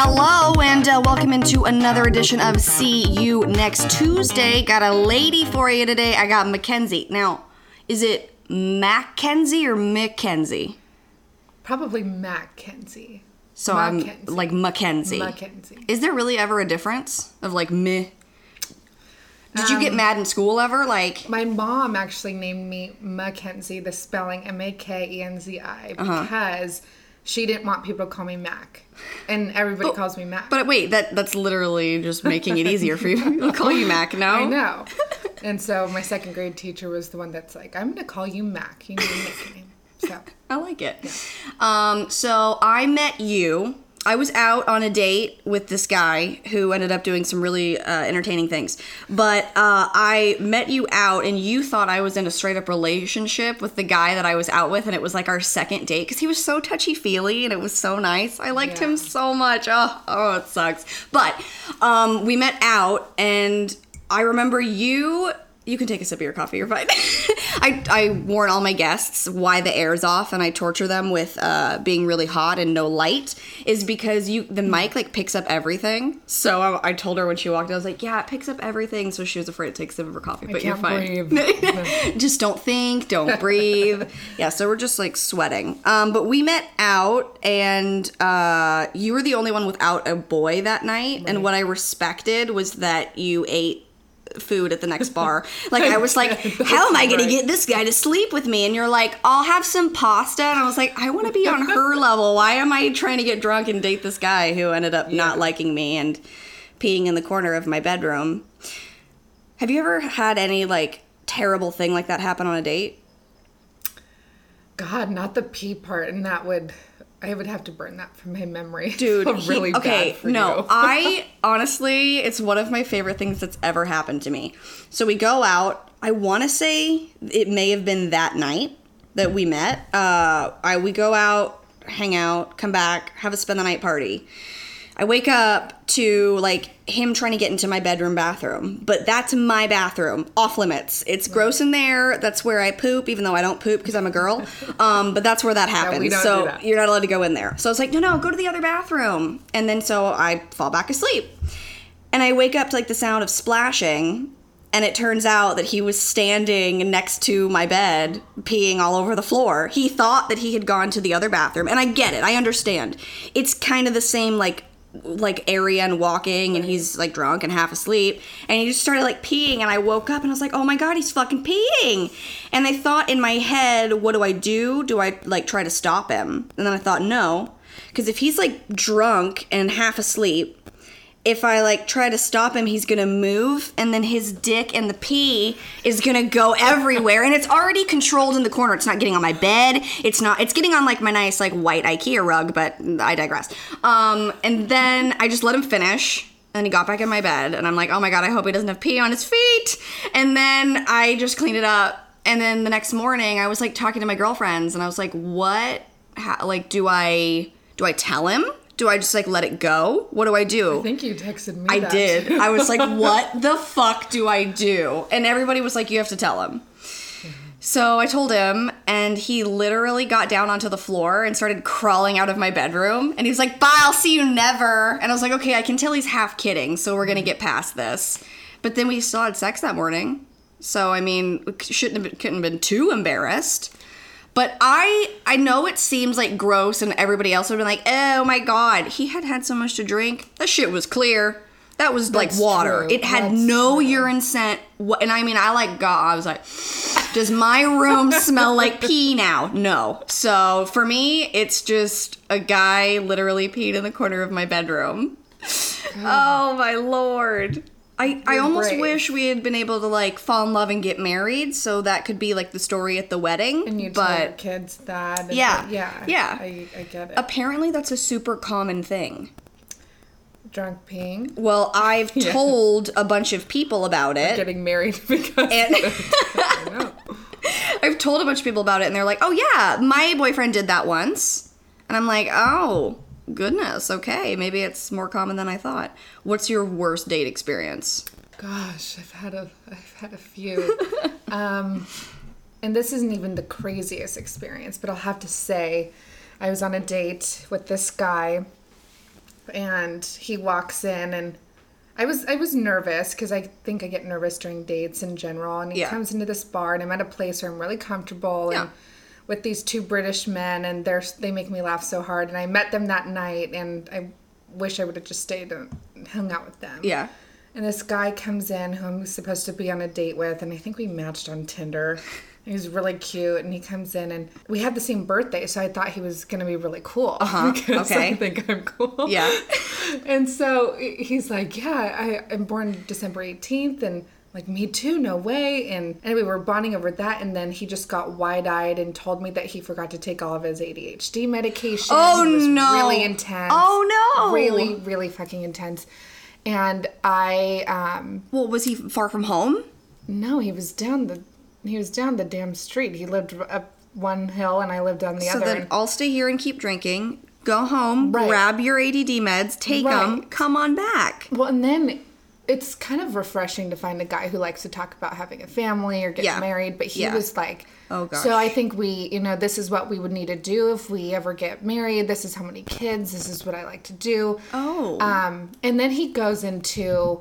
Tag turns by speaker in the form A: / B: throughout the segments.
A: Hello, and uh, welcome into another edition of See You Next Tuesday. Got a lady for you today. I got Mackenzie. Now, is it Mackenzie or Mackenzie?
B: Probably Mackenzie.
A: So I'm like Mackenzie.
B: Mackenzie.
A: Is there really ever a difference of like me? Did you get mad in school ever? Like,
B: My mom actually named me Mackenzie, the spelling M A K E N Z I,
A: Uh-huh.
B: She didn't want people to call me Mac. And everybody calls me Mac.
A: but wait, that that's literally just making it easier for you. I'll call you Mac now.
B: I know. and so my second grade teacher was the one that's like, I'm going to call you Mac. You need a nickname. So,
A: I like it. Um, so I met you. I was out on a date with this guy who ended up doing some really uh, entertaining things. But uh, I met you out, and you thought I was in a straight up relationship with the guy that I was out with, and it was like our second date because he was so touchy feely and it was so nice. I liked
B: Yeah.
A: him so much. Oh, oh, it sucks. But um, we met out, and I remember you. You can take a sip of your coffee. You're fine. I, I warn all my guests why the air's off and I torture them with uh, being really hot and no light is because you the mic like picks up everything. So I, I told her when she walked, in, I was like, "Yeah, it picks up everything." So she was afraid to take a sip of her coffee. But you're fine. just don't think, don't breathe. yeah, so we're just like sweating. Um, but we met out, and uh, you were the only one without a boy that night. And what I respected was that you ate food at the next bar. Like I was like, how am I going to get this guy to sleep with me? And you're like, I'll have some pasta. And I was like, I want to be on her level. Why am I trying to get drunk and date this guy who ended up not liking me and peeing in the corner of my bedroom? Have you ever had any like terrible thing like that happen on a date?
B: God, not the P part. And that would, I would have to burn that from my memory.
A: Dude, he-
B: really
A: okay,
B: bad for
A: no. I honestly, it's one of my favorite things that's ever happened to me. So we go out. I want to say it may have been that night that we met. Uh, I we go out, hang out, come back, have a spend the night party. I wake up to like him trying to get into my bedroom bathroom, but that's my bathroom, off limits. It's gross in there. That's where I poop, even though I don't poop because I'm a girl. Um, but that's where that happens.
B: don't
A: so
B: that.
A: you're not allowed to go in there. So I was like, no, no, go to the other bathroom. And then so I fall back asleep. And I wake up to like the sound of splashing. And it turns out that he was standing next to my bed, peeing all over the floor. He thought that he had gone to the other bathroom. And I get it, I understand. It's kind of the same, like, like area and walking and he's like drunk and half asleep and he just started like peeing and I woke up and I was like oh my god he's fucking peeing! And I thought in my head what do I do? Do I like try to stop him? And then I thought no. Because if he's like drunk and half asleep if I like try to stop him, he's gonna move, and then his dick and the pee is gonna go everywhere, and it's already controlled in the corner. It's not getting on my bed. It's not. It's getting on like my nice like white IKEA rug, but I digress. Um, and then I just let him finish. And he got back in my bed, and I'm like, oh my god, I hope he doesn't have pee on his feet. And then I just cleaned it up. And then the next morning, I was like talking to my girlfriends, and I was like, what? How, like, do I do I tell him? Do I just like let it go? What do I do?
B: I think you texted me.
A: I did. I was like, what the fuck do I do? And everybody was like, you have to tell him. So I told him, and he literally got down onto the floor and started crawling out of my bedroom. And he was like, bye, I'll see you never. And I was like, okay, I can tell he's half kidding, so we're gonna get past this. But then we still had sex that morning. So, I mean, shouldn't have been, couldn't have been too embarrassed. But I I know it seems like gross and everybody else would have been like, "Oh my god, he had had so much to drink. That shit was clear. That was like water.
B: true.
A: It had
B: That's
A: no
B: true.
A: urine scent. And I mean, I like God. I was like, does my room smell like pee now? No. So for me, it's just a guy literally peed in the corner of my bedroom. Oh my lord. I, I almost
B: brave.
A: wish we had been able to like fall in love and get married so that could be like the story at the wedding.
B: And you tell kids that.
A: Yeah.
B: yeah.
A: Yeah.
B: I, I get it.
A: apparently that's a super common thing.
B: Drunk peeing.
A: Well, I've
B: Yeah.
A: told a bunch of people about it.
B: Getting married because.
A: And
B: I know.
A: I've told a bunch of people about it and they're like, "Oh yeah, my boyfriend did that once." And I'm like, "Oh, goodness. Okay, maybe it's more common than I thought." What's your worst date experience?
B: Gosh, I've had a I've had a few. um, and this isn't even the craziest experience, but I'll have to say I was on a date with this guy and he walks in and I was I was nervous because I think I get nervous during dates in general. And he
A: Yeah.
B: comes into this bar, and I'm at a place where I'm really comfortable
A: Yeah.
B: and with these two British men, and they're they make me laugh so hard. And I met them that night, and I wish I would have just stayed and hung out with them.
A: Yeah.
B: And this guy comes in who I'm supposed to be on a date with, and I think we matched on Tinder. He was really cute, and he comes in, and we had the same birthday, so I thought he was gonna be really cool.
A: Uh-huh, okay.
B: I think I'm cool.
A: Yeah.
B: And so he's like, "Yeah, I, I'm born December 18th," and like, "Me too, no way." And anyway, we we're bonding over that, and then he just got wide-eyed and told me that he forgot to take all of his ADHD medication.
A: Oh, no.
B: Really intense.
A: Oh, no.
B: Really, really fucking intense. And I, um,
A: Well, was he far from home?
B: no, he was down the, he was down the damn street. He lived up one hill, and I lived on the other.
A: So
B: then
A: I'll stay here and keep drinking. Go home,
B: Right.
A: grab your ADD meds, take them, come on back.
B: Well, and then it's kind of refreshing to find a guy who likes to talk about having a family or getting
A: Yeah.
B: married. But he
A: Yeah.
B: was like,
A: Oh, gosh.
B: So I think we, you know, this is what we would need to do if we ever get married. This is how many kids. This is what I like to do.
A: Oh.
B: Um, and then he goes into,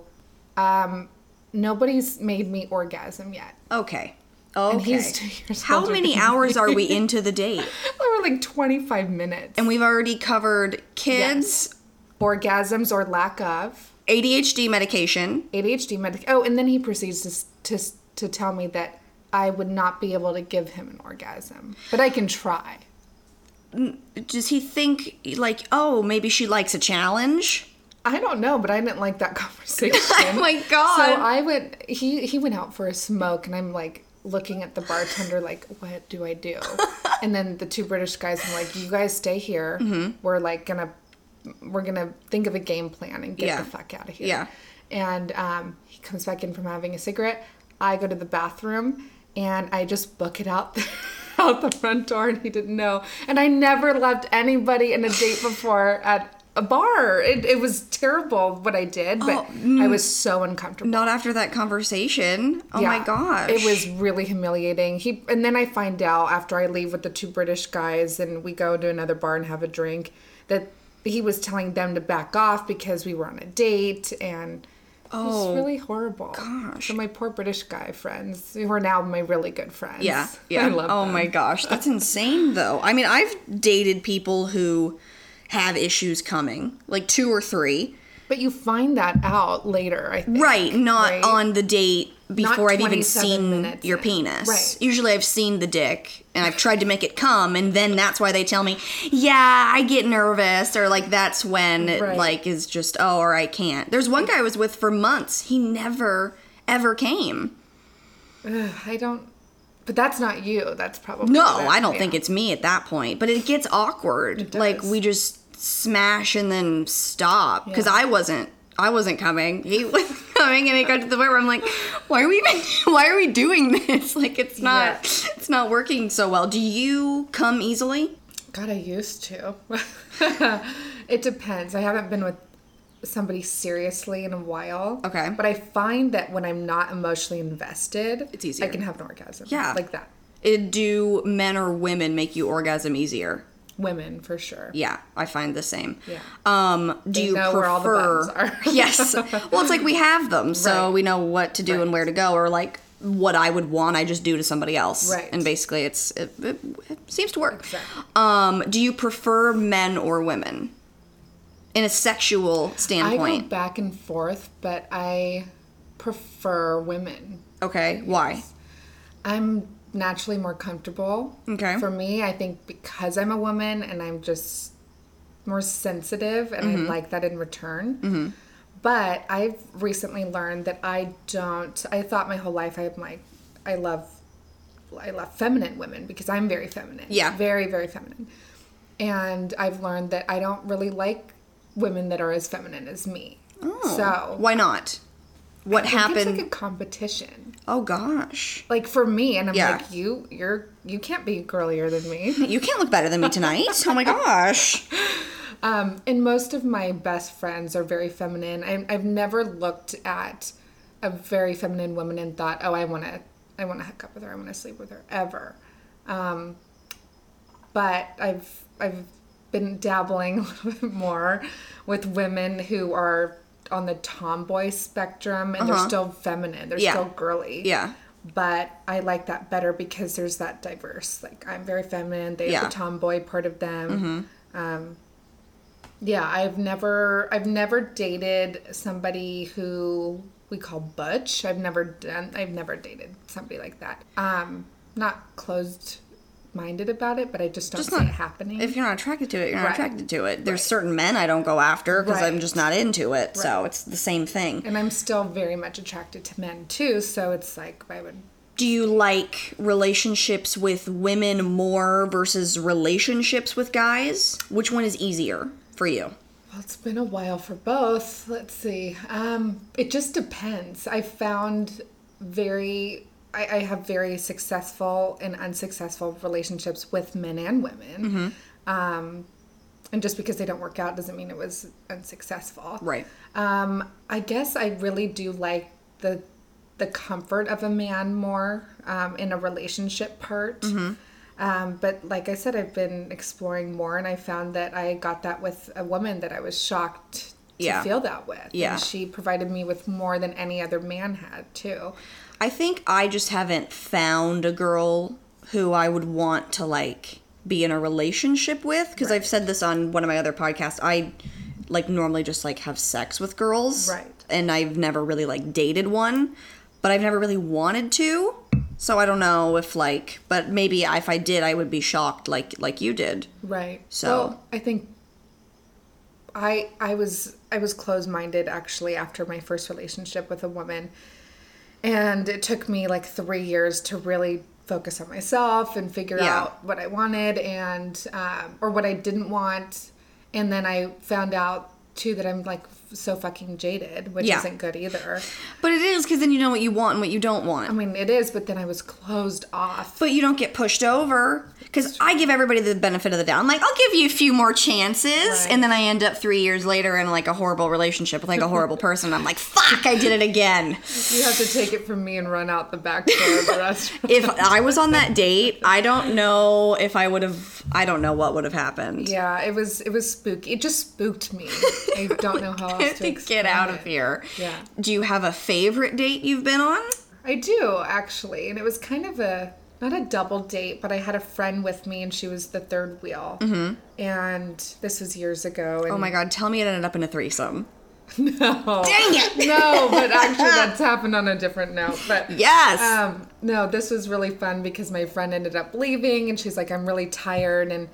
B: um, nobody's made me orgasm yet.
A: Okay. Okay.
B: he's two years
A: How many hours are we into the date?
B: We're like 25 minutes.
A: And we've already covered kids,
B: Orgasms or lack of.
A: ADHD medication.
B: ADHD medic. Oh, and then he proceeds to, to to tell me that I would not be able to give him an orgasm, but I can try.
A: Does he think like, oh, maybe she likes a challenge?
B: I don't know, but I didn't like that conversation.
A: Oh my God.
B: So I went. He he went out for a smoke, and I'm like looking at the bartender, like, what do I do? and then the two British guys, like, you guys stay here.
A: Mm-hmm.
B: We're like gonna we're gonna think of a game plan and get
A: Yeah.
B: the fuck out of here.
A: Yeah.
B: And um, he comes back in from having a cigarette. I go to the bathroom and I just book it out out the front door, and he didn't know. And I never left anybody in a date before at a bar. It, it was terrible what I did, but
A: Oh,
B: I was so uncomfortable.
A: Not after that conversation. Oh my
B: Yeah.
A: gosh.
B: It was really humiliating. He and then I find out after I leave with the two British guys and we go to another bar and have a drink that he was telling them to back off because we were on a date and it
A: Oh,
B: was really horrible.
A: gosh.
B: So my poor British guy friends, who are now my really good friends.
A: Yeah, yeah.
B: I love
A: oh
B: them.
A: my gosh, that's insane though. I mean, I've dated people who have issues coming, like two or three.
B: But you find that out later, I think.
A: Right, not
B: right?
A: on the date before I've even seen
B: minutes
A: your penis.
B: Right.
A: Usually I've seen the dick and I've tried to make it come and then that's why they tell me, "Yeah, I get nervous," or like that's when it
B: Right.
A: like is just, "Oh, or I can't." There's one guy I was with for months. He never ever came.
B: Ugh, I don't. But that's not you. That's probably
A: No, I don't
B: yeah.
A: think it's me at that point. But it gets awkward.
B: It
A: like we just smash and then stop because
B: Yeah.
A: I wasn't. I wasn't coming. He was coming, and it got to the point where I'm like, "Why are we? Even, why are we doing this? Like, it's not.
B: Yeah.
A: It's not working so well." Do you come easily?
B: God, I used to. it depends. I haven't been with somebody seriously in a while.
A: Okay.
B: But I find that when I'm not emotionally invested,
A: It's easier.
B: I can have an orgasm.
A: Yeah.
B: Like that.
A: It, do men or women make you orgasm easier?
B: Women, for sure.
A: Yeah, I find the same.
B: Yeah.
A: Um, do
B: They
A: you prefer?
B: where all the are.
A: yes. Well, it's like we have them, so
B: Right.
A: we know what to do and where to go, or like what I would want, I just do to somebody else.
B: Right.
A: And basically, it's it, it, it seems to work.
B: Exactly.
A: Um, do you prefer men or women? In a sexual standpoint,
B: I go back and forth, but I prefer women.
A: okay. Why?
B: I'm naturally more comfortable.
A: Okay.
B: For me, I think because I'm a woman and I'm just more sensitive and
A: Mm-hmm.
B: I like that in return. But I've recently learned that I don't I thought my whole life I'm like I love I love feminine women because I'm very feminine.
A: Yeah.
B: Very, very feminine. And I've learned that I don't really like women that are as feminine as me. Oh, So
A: Why not? What
B: I
A: happened?
B: It's like a competition.
A: oh gosh.
B: Like for me, and I'm
A: Yeah.
B: like, you, you're, you can't be girlier than me.
A: You can't look better than me tonight. oh my gosh.
B: Um, and most of my best friends are very feminine. I, I've never looked at a very feminine woman and thought, oh, I want to, I want to hook up with her. I want to sleep with her ever. Um, but I've, I've been dabbling a little bit more with women who are on the tomboy spectrum and they're still feminine. They're
A: Uh-huh. Yeah.
B: still girly.
A: Yeah.
B: But I like that better because there's that diverse. Like I'm very feminine. They
A: Yeah. Mm-hmm.
B: have the tomboy part of them. Um, yeah, I've never I've never dated somebody who we call butch. I've never done I've never dated somebody like that. Um not closed minded about it, but I just don't
A: Just
B: see
A: not-
B: it happening.
A: If you're not attracted to it, you're not
B: Right.
A: attracted to it. There's certain men I don't go after because I'm just not into it. So it's the same thing.
B: and I'm still very much attracted to men too, so it's like I would
A: Do you like relationships with women more versus relationships with guys? Which one is easier for you?
B: Well, it's been a while for both. Let's see. Um, it just depends. I found very, I, I have very successful and unsuccessful relationships with men and women. Um, and just because they don't work out doesn't mean it was unsuccessful.
A: Right.
B: Um, I guess I really do like the the comfort of a man more um, in a relationship part.
A: Mm-hmm.
B: Um, but like I said, I've been exploring more, and I found that I got that with a woman that I was shocked to
A: Yeah.
B: feel that with.
A: Yeah.
B: and she provided me with more than any other man had too.
A: I think I just haven't found a girl who I would want to like be in a relationship with because I've said this on one of my other podcasts. I like normally just like have sex with girls.
B: Right.
A: And I've never really like dated one, but I've never really wanted to. So I don't know if like but maybe if I did I would be shocked like like you did.
B: Right.
A: So-
B: well, I think I I was I was closed minded actually after my first relationship with a woman, and it took me like three years to really focus on myself and figure
A: Yeah.
B: out what I wanted and um, or what I didn't want, and then I found out too that I'm like so fucking jaded, which
A: Yeah.
B: isn't good either.
A: But it is because then you know what you want and what you don't want.
B: I mean, it is, but then I was closed off.
A: but you don't get pushed over because I give everybody the benefit of the doubt. I'm like, I'll give you a few more chances,
B: Right.
A: and then I end up three years later in like a horrible relationship with like a horrible person. I'm like, fuck, I did it again.
B: You have to take it from me and run out the back door of the restaurant.
A: If I was on that date, I don't know if I would have. I don't know what would have happened.
B: Yeah, it was it was spooky. It just spooked me. I don't know how else to
A: to get out
B: it.
A: of here.
B: Yeah.
A: Do you have a favorite date you've been on?
B: I do actually, and it was kind of a not a double date, but I had a friend with me, and she was the third wheel. Mm-hmm. And this was years ago. And
A: Oh my god, tell me it ended up in a threesome.
B: no,
A: Dang it!
B: no, but actually that's happened on a different note. But
A: Yes.
B: Um, no, this was really fun because my friend ended up leaving and she's like, I'm really tired. And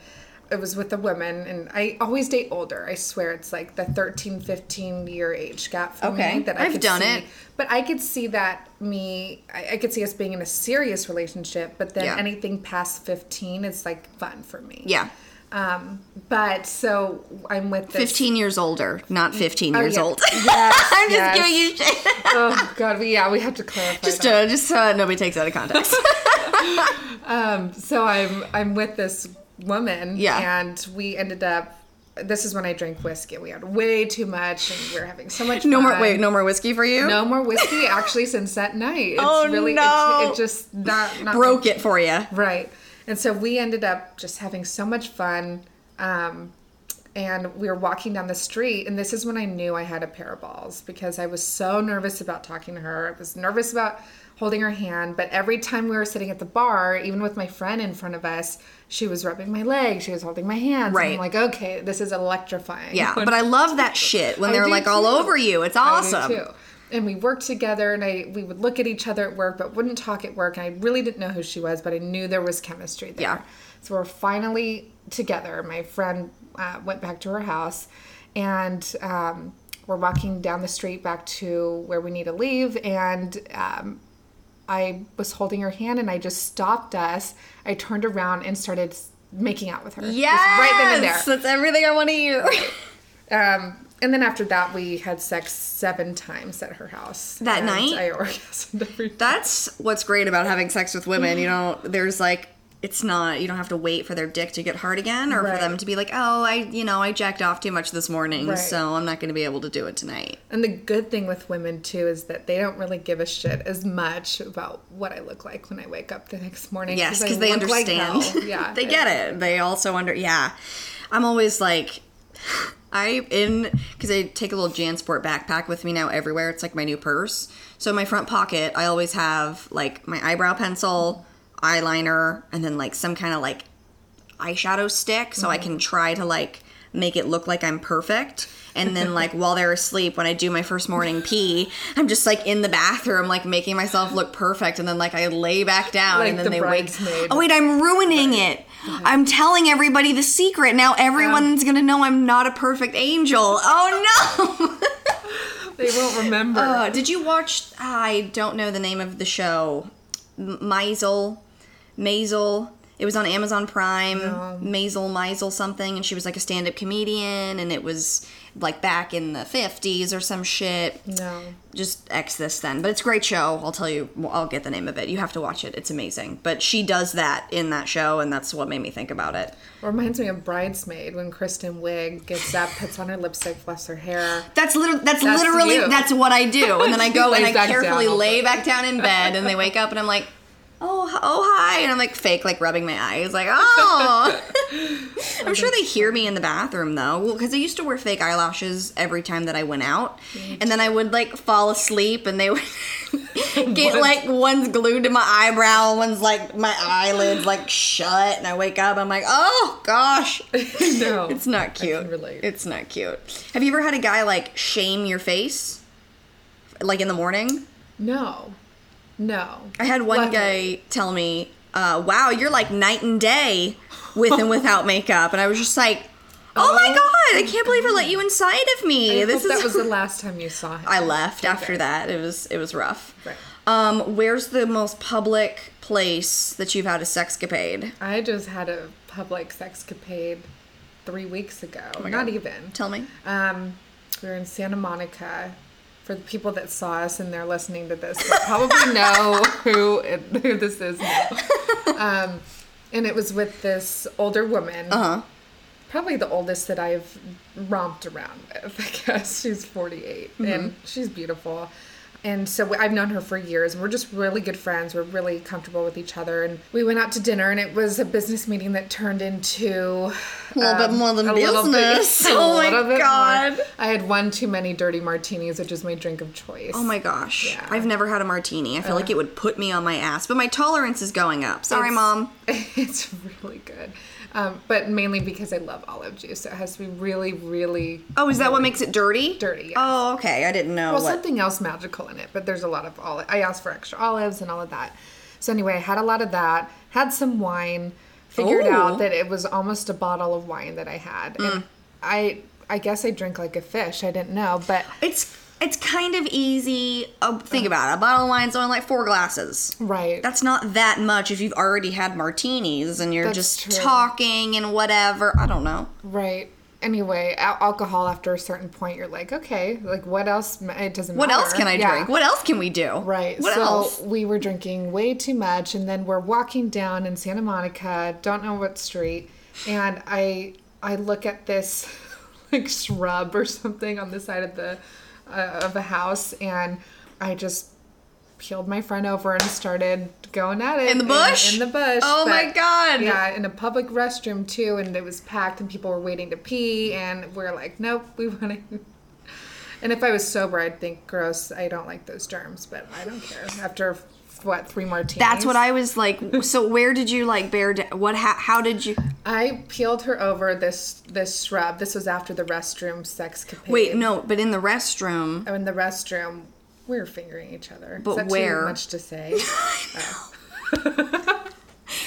B: it was with a woman. And I always date older. I swear it's like the 13, 15 year age gap for
A: Okay.
B: me that I
A: I've
B: could
A: done
B: see.
A: it.
B: But I could see that me, I, I could see us being in a serious relationship. But then
A: Yeah.
B: anything past 15 is like fun for me.
A: yeah.
B: Um, but so I'm with this.
A: 15 years older, not 15
B: Oh,
A: years
B: yeah.
A: old.
B: Yes,
A: I'm just
B: yes.
A: giving you shit.
B: Oh, God. we- Yeah, we have to clarify.
A: just
B: that.
A: uh, just uh, nobody takes out of context.
B: so I'm I'm with this woman.
A: Yeah.
B: And we ended up. This is when I drank whiskey. We had way too much, and we were having so much.
A: no more wait, no more whiskey for you?
B: No more whiskey. Actually, since that night, it's
A: Oh,
B: really
A: no.
B: it, it just not not
A: Broke it for you.
B: right. And so we ended up just having so much fun. Um, and we were walking down the street, and this is when I knew I had a pair of balls because I was so nervous about talking to her. I was nervous about holding her hand, but every time we were sitting at the bar, even with my friend in front of us, she was rubbing my leg, she was holding my hands. and
A: Right.
B: I'm like, okay, this is electrifying.
A: Yeah, but I love that shit when
B: I
A: they're like all over you. It's awesome.
B: too. And we worked together, and I we would look at each other at work, but wouldn't talk at work. And I really didn't know who she was, but I knew there was chemistry there.
A: Yeah.
B: So we're finally together. My friend uh, went back to her house, and um, we're walking down the street back to where we need to leave, and. Um, I was holding her hand and I just stopped us. I turned around and started making out with her.
A: Yes,
B: right then and there.
A: that's everything I want to hear.
B: Um, and then after that, we had sex seven times at her house.
A: That night?
B: I orgasmed every
A: That's what's great about having sex with women. You know, there's like it's not you don't have to wait for their dick to get hard again or for them to be like, "Oh, I, you know, I jacked off too much this morning,
B: Right.
A: so I'm not going to be able to do it tonight."
B: And the good thing with women too is that they don't really give a shit as much about what I look like when I wake up the next morning.
A: Yes, because they
B: look like
A: understand.
B: yeah,
A: they get it. They also under yeah. I'm always like, I in because I take a little JanSport backpack with me now everywhere. It's like my new purse. So in my front pocket, I always have like my eyebrow pencil, eyeliner, and then like some kind of like eyeshadow stick, so I can try to like make it look like I'm perfect. And then like while they're asleep, when I do my first morning pee, I'm just like in the bathroom, like making myself look perfect. And then like I lay back down,
B: Like
A: and then
B: the
A: they wake.
B: bridesmaid.
A: Oh wait, I'm ruining it. I'm telling everybody the secret. Now everyone's gonna know I'm not a perfect angel. Oh no!
B: They won't remember.
A: Uh, did you watch? I don't know the name of the show. M- Maisel, Maisel. It was on Amazon Prime. Maisel, Maisel something, and she was like a stand-up comedian, and it was like back in the 50s or some shit.
B: no.
A: Just X this then, but it's a great show. I'll tell you. I'll get the name of it. You have to watch it. It's amazing. But she does that in that show, and that's what made me think about it.
B: Reminds me of Bridesmaid when Kristen Wiig gets up, puts on her lipstick, fluffs her hair.
A: That's literally that's,
B: That's
A: literally
B: you.
A: that's what I do. And then I go and I carefully
B: down.
A: lay back down in bed and they wake up and I'm like, "Oh, oh hi." And I'm like fake like rubbing my eyes like, "Oh." I'm sure they hear me in the bathroom though, well, cuz I used to wear fake eyelashes every time that I went out. And then I would like fall asleep and they would get like one's glued to my eyebrow, one's like my eyelids like shut and I wake up I'm like, "Oh gosh."
B: no.
A: It's not cute. It's not cute. Have you ever had a guy like shame your face? Like in the morning?
B: No. No.
A: I had one
B: Luckily.
A: guy tell me, uh, wow, you're like night and day with and without makeup. And I was just like, oh, my
B: Oh.
A: God, I can't believe I let you inside of me.
B: I
A: this is.
B: that was the last time you saw him.
A: I left after that. It was it was rough.
B: Right.
A: Um, where's the most public place that you've had a sexcapade?
B: I just had a public sexcapade three weeks ago.
A: Oh my
B: Not even.
A: Tell me.
B: Um, we were in Santa Monica. For the people that saw us and they're listening to this, they probably know who it, who this is now. Um, and it was with this older woman.
A: Uh huh.
B: Probably the oldest that I've romped around with. I guess she's 48
A: Mm-hmm.
B: and she's beautiful. And so I've known her for years, and we're just really good friends. We're really comfortable with each other. And we went out to dinner, and it was a business meeting that turned into
A: A little bit um, more than
B: bit-
A: business.
B: a
A: oh my
B: bit more.
A: God.
B: I had one too many dirty martinis, which is my drink of choice.
A: Oh my gosh.
B: Yeah.
A: I've never had a martini. I feel uh. like it would put me on my ass, but my tolerance is going up. Sorry, mom.
B: It's really good. Um, but mainly because I love olive juice. So it has to be really, really.
A: Oh, is that what makes it dirty?
B: Dirty, yes.
A: Oh, okay. I didn't know
B: Well,
A: what.
B: something else magical in it, but there's a lot of olive. I asked for extra olives and all of that. So anyway, I had a lot of that. Had some wine. Figured
A: Ooh.
B: out that it was almost a bottle of wine that I had,
A: Mm.
B: and I I guess I drink like a fish. I didn't know, but
A: It's it's kind of easy. Oh, think about it. A bottle of wine's only like four glasses.
B: right.
A: That's not that much if you've already had martinis and you're
B: That's
A: just
B: true.
A: talking and whatever. I don't know.
B: Right. Anyway, al- alcohol after a certain point, you're like, okay, like what else? It doesn't. Matter.
A: What
B: matter.
A: else can I
B: Yeah.
A: drink? What else can we do?
B: Right.
A: What
B: so
A: else?
B: we were drinking way too much, and then we're walking down in Santa Monica, don't know what street, and I I look at this like shrub or something on the side of the uh, of a house, and I just peeled my friend over and started going at it
A: In the bush?
B: In, the bush.
A: Oh my God.
B: Yeah, in a public restroom too, and it was packed, and people were waiting to pee, and we're like, nope, we want to. And if I was sober, I'd think gross. I don't like those germs, but I don't care. After what three martinis?
A: That's what I was like. So where did you like bear? Da- what? How, how did you?
B: I peeled her over this this shrub. This was after the restroom sex capade.
A: Wait, no. But in the restroom.
B: Oh, in the restroom, we were fingering each other.
A: But
B: Is that
A: where?
B: Too much to say. Oh.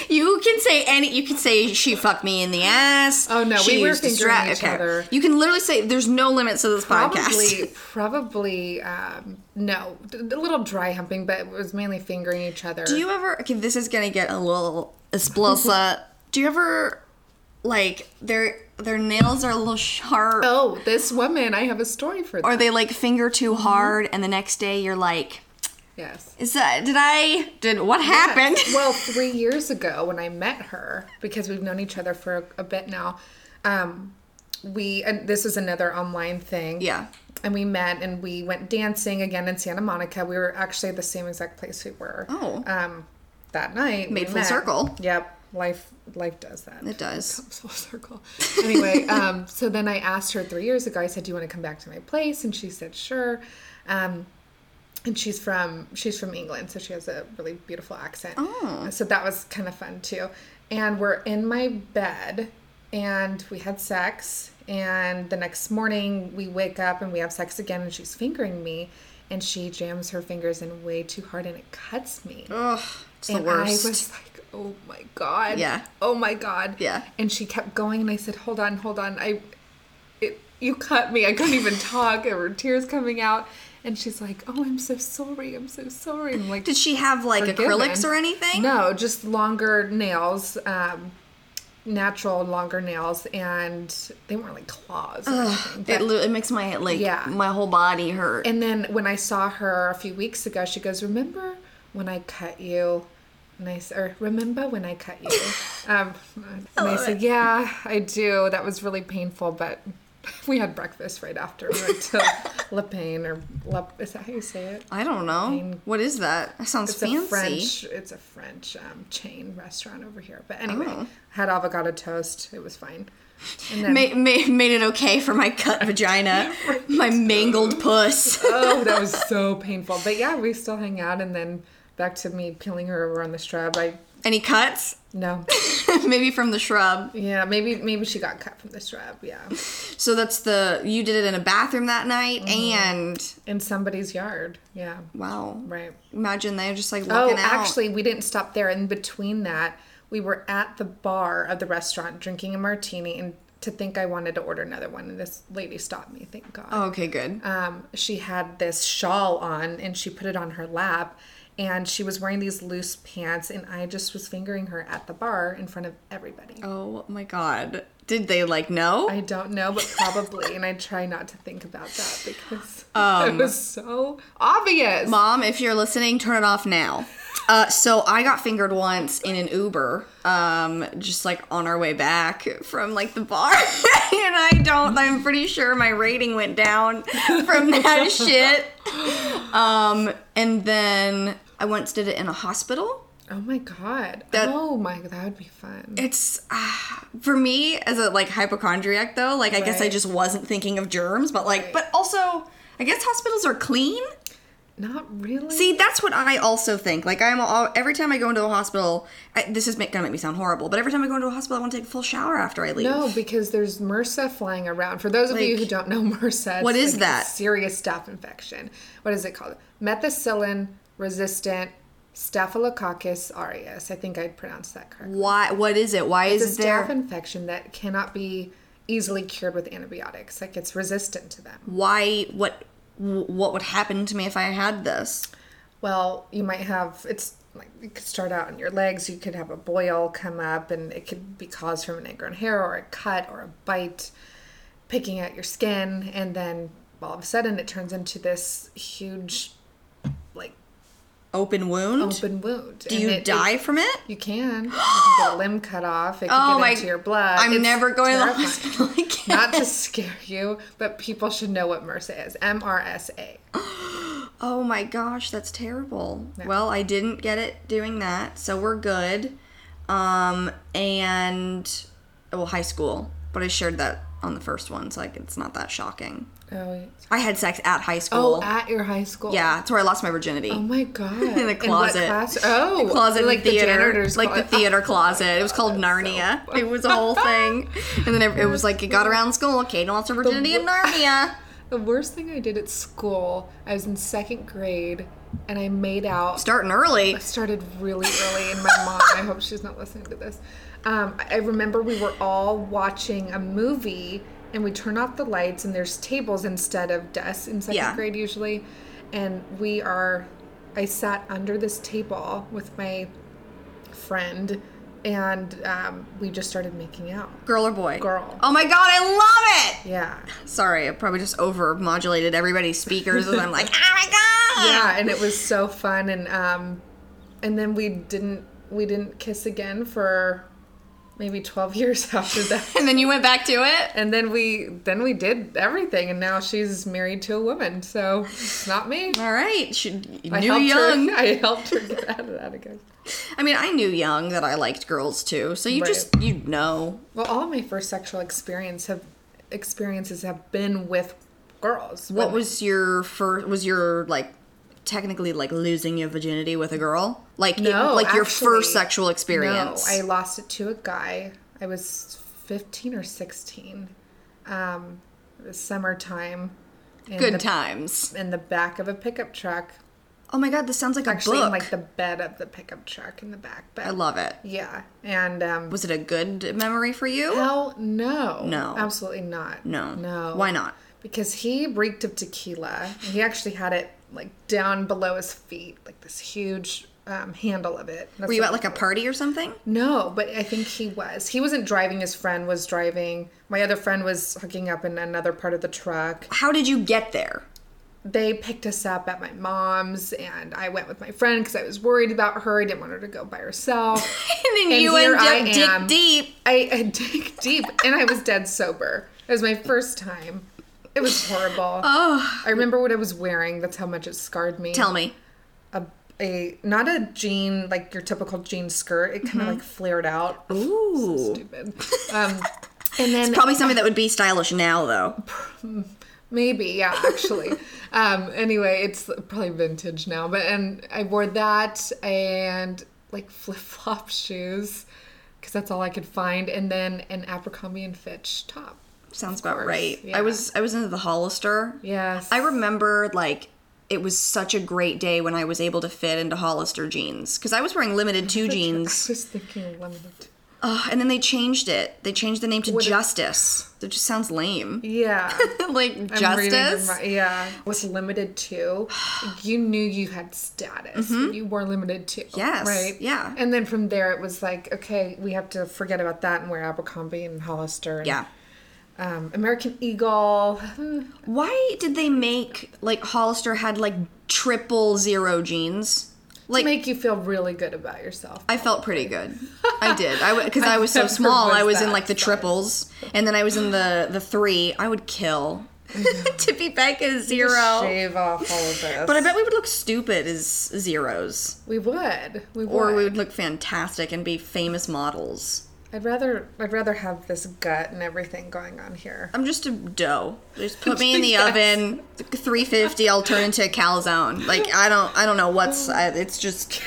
A: You can say any. You can say she fucked me in the ass.
B: Oh, no, we were fingering each other.
A: You can literally say there's no limits to this
B: Probably,
A: podcast.
B: probably, um, no, a little dry humping, but it was mainly fingering each other.
A: Do you ever? Okay, this is gonna get a little explosa. Do you ever like their their nails are a little sharp,
B: Oh, this woman, I have a story for that.
A: or they like finger too
B: Mm-hmm.
A: hard, and the next day you're like,
B: yes.
A: is that did I did what happened?
B: Well, three years ago when I met her, because we've known each other for a, a bit now, um, we and this is another online thing.
A: Yeah.
B: And we met and we went dancing again in Santa Monica. We were actually at the same exact place we were.
A: Oh.
B: Um, that night.
A: Made full
B: met.
A: circle.
B: Yep. life life does that.
A: It does.
B: Comes full circle. Anyway, um, so then I asked her three years ago. I said, "Do you want to come back to my place?" And she said, "Sure." Um, and she's from she's from England, so she has a really beautiful accent.
A: Oh.
B: So that was kind of fun too. And we're in my bed, and we had sex. And the next morning, we wake up and we have sex again, and she's fingering me, and she jams her fingers in way too hard, and it cuts me.
A: Ugh, it's the
B: and
A: worst.
B: I was like, "Oh my god!"
A: Yeah.
B: Oh my god!
A: Yeah.
B: And she kept going, and I said, "Hold on, hold on. I, it, you cut me. I couldn't even talk. There were tears coming out." And she's like, "Oh, I'm so sorry. I'm so sorry." I'm like,
A: Did she have like
B: forgiven.
A: acrylics or anything?
B: No, just longer nails, um, natural longer nails, and they weren't like claws or anything.
A: It, it makes my like
B: Yeah.
A: my whole body hurt.
B: and then when I saw her a few weeks ago, she goes, "Remember when I cut you?" And I s- or remember when I cut you? Um, and I said,
A: it.
B: "Yeah, I do. That was really painful, but we had breakfast right after. We went to Le Pain or Le, is that how you say it?
A: I don't know.
B: Pain.
A: What is that? That sounds
B: It's
A: fancy.
B: a French. It's a French um, chain restaurant over here. But anyway,
A: Oh.
B: had avocado toast. It was fine. And then,
A: Ma- ma- made it okay for my cut vagina, my mangled puss.
B: oh, that was so painful. But yeah, we still hang out, and then back to me peeling her over on the strap. I
A: Any cuts?
B: no,
A: Maybe from the shrub.
B: yeah, maybe maybe she got cut from the shrub. Yeah,
A: So that's the you did it in a bathroom that night,
B: Mm-hmm.
A: and
B: in somebody's yard. Yeah,
A: wow,
B: right.
A: imagine they're just like
B: Oh,
A: out.
B: actually, we didn't stop there. In between that, we were at the bar of the restaurant drinking a martini, and to think I wanted to order another one, and this lady stopped me. Thank God.
A: Oh, okay, good.
B: um, she had this shawl on and she put it on her lap and she was wearing these loose pants and i just was fingering her at the bar in front of everybody
A: Oh my god, did they like know?
B: i don't know but probably and i try not to think about that because
A: Um,
B: it was so obvious
A: Mom, if you're listening, turn it off now. Uh, so I got fingered once in an Uber, um, just like on our way back from like the bar, and I don't. I'm pretty sure my rating went down from that shit. Um, and then I once did it in a hospital.
B: oh my god
A: That-
B: oh my god, that would be fun
A: It's uh, for me as a like hypochondriac though. Like I guess I just wasn't thinking of germs, but like,
B: Right.
A: but also I guess hospitals are clean.
B: not really
A: See, that's what I also think. Like, I'm all, every time I go into a hospital. I, this is make, gonna make me sound horrible, but every time I go into a hospital, I want to take a full shower after I leave.
B: no, because there's MRSA flying around. For those of you who don't know MRSA, it's
A: What is
B: like a
A: that?
B: serious staph infection. What is it called? Methicillin resistant Staphylococcus aureus. I think I pronounced that correctly.
A: Why? What is it? Why
B: It's a
A: is there?
B: staph infection that cannot be easily cured with antibiotics. Like it's resistant to them.
A: Why? What? What would happen to me if I had this?
B: Well, you might have it's like it could start out on your legs. You could have a boil come up, and it could be caused from an ingrown hair or a cut or a bite, picking at your skin, and then all of a sudden it turns into this huge,
A: Open wound.
B: open wound.
A: Do
B: And
A: you
B: it-
A: die
B: It,
A: from it?
B: you can. You can get a limb cut off. It can
A: Oh
B: get
A: my!
B: into your blood.
A: I'm
B: It's
A: never going to the hospital again.
B: Not to scare you, but people should know what MRSA is. M R S A.
A: Oh my gosh, that's terrible. Well, I didn't get it doing that, so we're good. Um, and well, high school, but I shared that on the first one, so like it's not that shocking.
B: Oh,
A: I had sex at high oh, school.
B: oh, at your high school.
A: yeah, it's where I lost my virginity.
B: Oh my god.
A: in the closet.
B: class? Oh,
A: the closet,
B: like
A: the theater,
B: the
A: like the
B: closet.
A: theater closet. It was called
B: that's so
A: Narnia. it was a whole thing, and then it, it was like it got around school. Kate lost her virginity in Narnia.
B: The worst thing I did at school, I was in second grade, and I made out.
A: Starting early.
B: I started really early, and my mom. I hope she's not listening to this. Um, I remember we were all watching a movie, and we turn off the lights, and there's tables instead of desks in second
A: Yeah.
B: grade usually, and we are. I sat under this table with my friend, and um, we just started making out.
A: Girl or boy?
B: Girl.
A: Oh my god, I love it.
B: Yeah.
A: Sorry, I probably just over modulated everybody's speakers, and I'm like, oh my god.
B: yeah and it was so fun and um and then we didn't we didn't kiss again for maybe 12 years after that.
A: And then you went back to it?
B: And then we then we did everything, and now she's married to a woman. So it's not me.
A: All right. Should,
B: I
A: knew young.
B: Her, I helped her get out of that again.
A: I mean, I knew young that I liked girls too. So you
B: Right.
A: just, you know.
B: Well, all of my first sexual experience have experiences have been with girls.
A: What
B: women.
A: was your first, was your like, technically like losing your virginity with a girl? Like, it-
B: No,
A: like your first sexual experience?
B: No, I lost it to a guy. I was 15 or 16. Um, it was summertime. in
A: Good
B: the,
A: times.
B: In the back of a pickup truck.
A: Oh my god, this sounds like
B: Actually,
A: a book.
B: in like the bed of the pickup truck in the back bed.
A: I love it.
B: Yeah, and um,
A: Was it a good memory for you?
B: hell no,
A: No.
B: absolutely not.
A: no.
B: no.
A: Why not?
B: Because he reeked of tequila. He actually had it like down below his feet, like this huge um, handle of it. That's
A: Were you at like a party or something?
B: No, but I think he was. He wasn't driving. His friend was driving. My other friend was hooking up in another part of the truck.
A: How did you get there?
B: They picked us up at my mom's, and I went with my friend because I was worried about her. I didn't want her to go by herself.
A: And then
B: And
A: you end up dick deep.
B: I, I dig deep, and I was dead sober. It was my first time. It was horrible.
A: Oh,
B: I remember what I was wearing. That's how much it scarred me.
A: tell me.
B: a, a not a jean like your typical jean skirt. It kind of like flared out.
A: Mm-hmm. Ooh.
B: Stupid. Um, and then
A: Probably something that would be stylish now, though.
B: Maybe, yeah, actually. um, anyway, it's probably vintage now, but and I wore that and like flip flop shoes because that's all I could find, and then an Abercrombie and Fitch top.
A: Sounds about right.
B: yeah.
A: I was I was into the Hollister.
B: Yes,
A: I remember like it was such a great day when I was able to fit into Hollister jeans because I was wearing limited two
B: I
A: jeans,
B: was thinking limited.
A: Ugh, and then they changed it. They changed the name to Justice. It just sounds lame.
B: Yeah.
A: like
B: I'm
A: Justice.
B: mi- yeah. Was Limited Too. You knew you had status. You were Limited Too.
A: Mm-hmm. Yes,
B: Right.
A: yeah.
B: And then from there, it was like, okay, we have to forget about that and wear Abercrombie and Hollister. And,
A: Yeah.
B: Um, American Eagle.
A: Why did they make like Hollister had like triple zero jeans? Like
B: make you feel really good about yourself.
A: I felt pretty good. I did. I because I
B: I
A: was so small. I
B: was
A: was in like the
B: size.
A: triples, and then I was in the the three. I would kill to be back at a zero.
B: Just shave off all of this.
A: But I bet we would look stupid as zeros,
B: we would. We would.
A: or we would look fantastic and be famous models.
B: I'd rather. I'd rather have this gut and everything going on here.
A: I'm just a dough. Just put me in the
B: Yes.
A: oven. 350. I'll turn into a calzone. Like I don't. I don't know what's. I, it's just.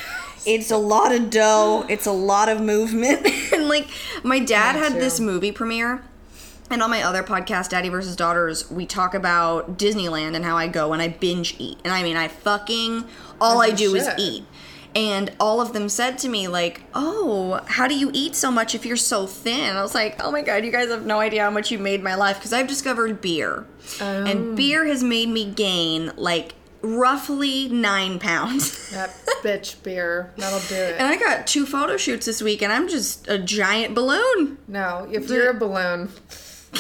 A: It's a lot of dough. It's a lot of movement. and like my dad had
B: too.
A: this movie premiere. And on my other podcast, Daddy versus Daughters, we talk about Disneyland and how I go and I binge eat. And I mean, I fucking all I do is eat. And all of them said to me, like, oh, how do you eat so much if you're so thin? I was like, oh my God, you guys have no idea how much you made my life. Because I've discovered beer.
B: Oh.
A: And beer has made me gain, like, roughly nine pounds.
B: That bitch beer. That'll do it.
A: and I got two photo shoots this week, and I'm just a giant balloon.
B: No, if you're a balloon,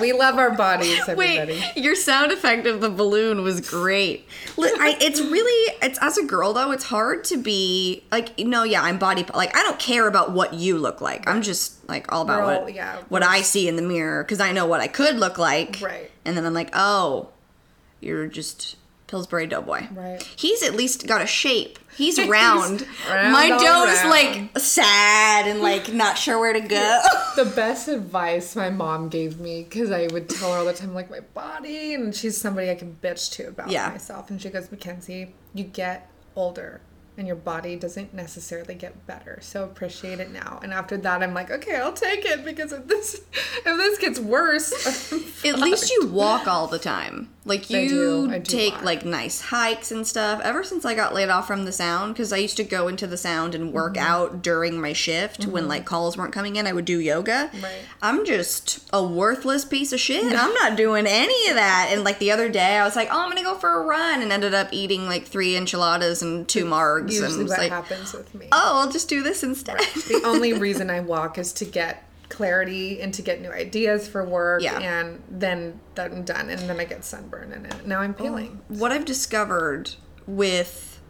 B: we love our bodies, everybody.
A: Wait, your sound effect of the balloon was great. I, it's really, it's as a girl though, it's hard to be like, no, yeah, I'm body, like I don't care about what you look like. I'm just like all about
B: all-
A: what,
B: yeah,
A: what I see in the mirror because I know what I could look like.
B: Right.
A: And then I'm like, oh, you're just Pillsbury Doughboy.
B: Right.
A: He's at least got a shape. He's round.
B: round
A: My dough is like sad and like not sure where to go.
B: The best advice my mom gave me, because I would tell her all the time, like, my body, and she's somebody I can bitch to about
A: Yeah.
B: myself. And she goes, Mackenzie, you get older. And your body doesn't necessarily get better, so appreciate it now. And after that, I'm like, okay, I'll take it because if this if this gets worse,
A: At least you walk all the time. Like
B: I
A: you
B: do. I do
A: take
B: walk.
A: like nice hikes and stuff. Ever since I got laid off from the sound, because I used to go into the sound and work
B: Mm-hmm.
A: out during my shift when like calls weren't coming in, I would do yoga.
B: Right.
A: I'm just a worthless piece of shit. I'm not doing any of that. And like the other day, I was like, oh, I'm gonna go for a run, and ended up eating like three enchiladas and two margs, and
B: usually
A: was
B: what
A: like,
B: happens with me.
A: oh, I'll just do this instead.
B: the only reason I walk is to get clarity and to get new ideas for work
A: Yeah.
B: and then then I'm done and then I get sunburn and it. now I'm peeling.
A: what I've discovered with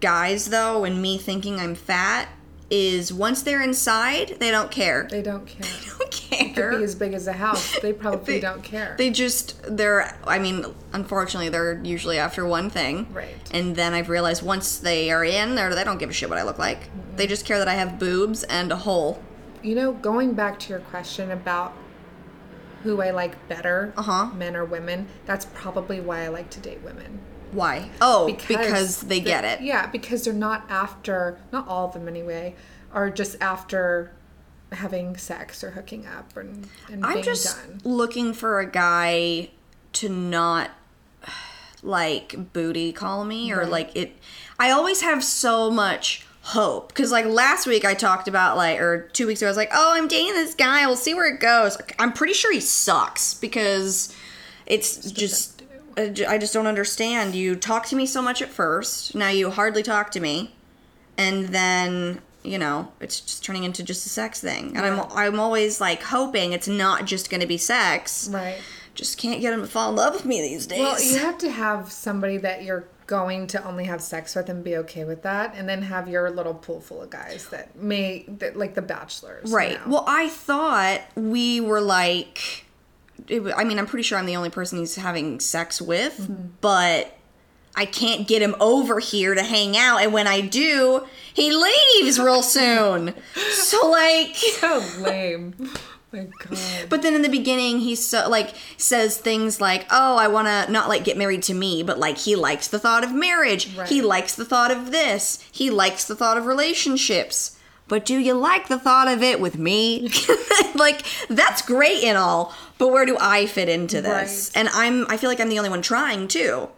A: guys though and me thinking I'm fat is once they're inside, they don't care.
B: They don't care.
A: They don't
B: Could
A: care.
B: be as big as a house. They probably
A: They-
B: don't care.
A: They just they're I mean, unfortunately they're usually after one thing.
B: Right.
A: And then I've realized once they are in, they they don't give a shit what I look like. They just care that I have boobs and a hole.
B: You know, going back to your question about who I like better,
A: Uh-huh.
B: men or women, that's probably why I like to date women.
A: Why? Oh, because, they
B: they-
A: get it.
B: Yeah, because they're not after, not all of them anyway, are just after having sex or hooking up and, and
A: I'm just
B: done.
A: looking for a guy to not like booty call me or
B: Right.
A: like it. I always have so much hope because like last week I talked about like or two weeks ago I was like, oh, I'm dating this guy. We'll see where it goes. I'm pretty sure he sucks because it's just. Uh, I just don't understand. You talk to me so much at first. Now you hardly talk to me, and then you know it's just turning into just a sex thing. And I'm I'm always like hoping it's not just going to be sex.
B: Right.
A: Just can't get him to fall in love with me these days.
B: Well, you have to have somebody that you're going to only have sex with and be okay with that, and then have your little pool full of guys that may, that, like the bachelors.
A: right.
B: know?
A: Well, I thought we were like. It, I mean, I'm pretty sure I'm the only person he's having sex with,
B: Mm-hmm.
A: but I can't get him over here to hang out. And when I do, he leaves real soon. so like.
B: so lame. My God.
A: But then in the beginning, he so like says things like, "Oh, I want to not like get married to me, but like he likes the thought of marriage.
B: Right.
A: He likes the thought of this. He likes the thought of relationships. But do you like the thought of it with me? like that's great and all, but where do I fit into this?
B: Right.
A: And I'm I feel like I'm the only one trying too.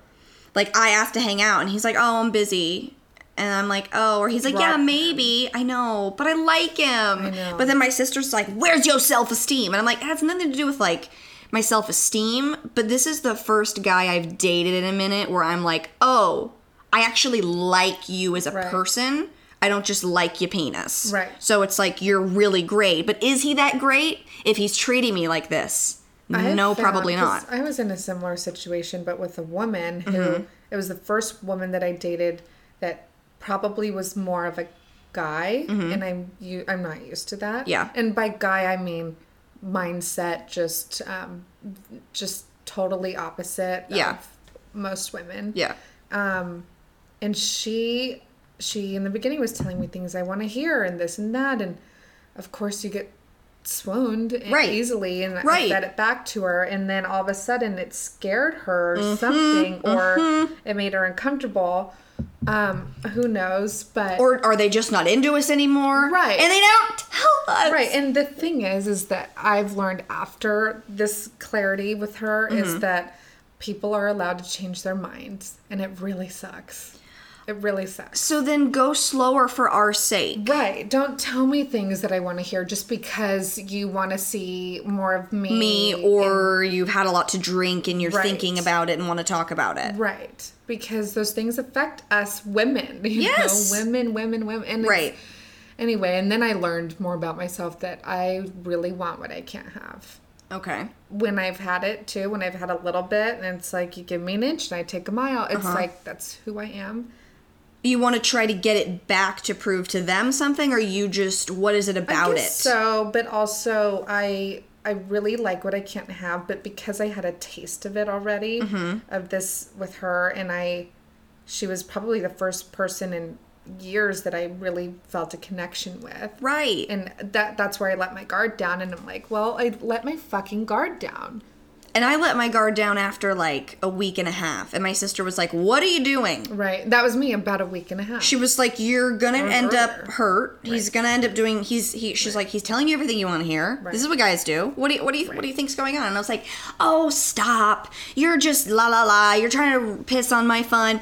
A: Like I asked to hang out, and he's like, "Oh, I'm busy." And I'm like, oh, or he's like, yeah, maybe. I know, but I like him.
B: I.
A: But then my sister's like, where's your self esteem? And I'm like, it has nothing to do with like my self esteem. But this is the first guy I've dated in a minute where I'm like, oh, I actually like you as a
B: Right.
A: person. I don't just like your penis.
B: Right.
A: So it's like, you're really great. But is he that great if he's treating me like this?
B: I
A: No,
B: found-
A: probably not.
B: I was in a similar situation, but with a woman who
A: Mm-hmm.
B: it was the first woman that I dated that probably was more of a guy, and I'm you I'm not used to that.
A: Mm-hmm. Yeah.
B: and by guy I mean mindset, just um, just totally opposite.
A: Yeah.
B: of most women.
A: Yeah.
B: Um, and she she in the beginning was telling me things I want to hear and this and that, and of course you get swooned
A: Right.
B: easily, and
A: Right.
B: I fed it back to her, and then all of a sudden it scared her or
A: Mm-hmm.
B: something, or it made her uncomfortable. Um, who knows? But
A: Or are they just not into us anymore?
B: Right.
A: And they don't tell us.
B: Right, and the thing is, is that I've learned after this clarity with her
A: Mm-hmm.
B: is that people are allowed to change their minds, and it really sucks. It really sucks.
A: So then go slower for our sake.
B: Right, don't tell me things that I want to hear just because you want to see more of me.
A: Me, or you've had a lot to drink and you're
B: Right.
A: thinking about it and want to talk about it.
B: Right, because those things affect us women. You
A: Yes.
B: know? women, women, women. And
A: Right.
B: Anyway, and then I learned more about myself that I really want what I can't have.
A: Okay.
B: when I've had it too, when I've had a little bit, and it's like you give me an inch and I take a mile. It's
A: Uh-huh.
B: like that's who I am.
A: Do you want to try to get it back to prove to them something, or you just, what is it about it?
B: So, but also I I really like what I can't have, but because I had a taste of it already
A: Mm-hmm.
B: of this with her, and I, she was probably the first person in years that I really felt a connection with.
A: Right.
B: And that that's where I let my guard down, and I'm like, well, I let my fucking guard down.
A: And I let my guard down after like a week and a half. And my sister was like, What are you doing?
B: Right. That was me about a week and a half.
A: She was like, "You're gonna
B: Or
A: end up hurt. He's gonna end up doing. He's he. She's like, he's telling you everything you want to hear.
B: Right.
A: This is what guys do. What do you what do you what do you think's going on?" And I was like, "Oh, stop! You're just la la la. You're trying to piss on my fun."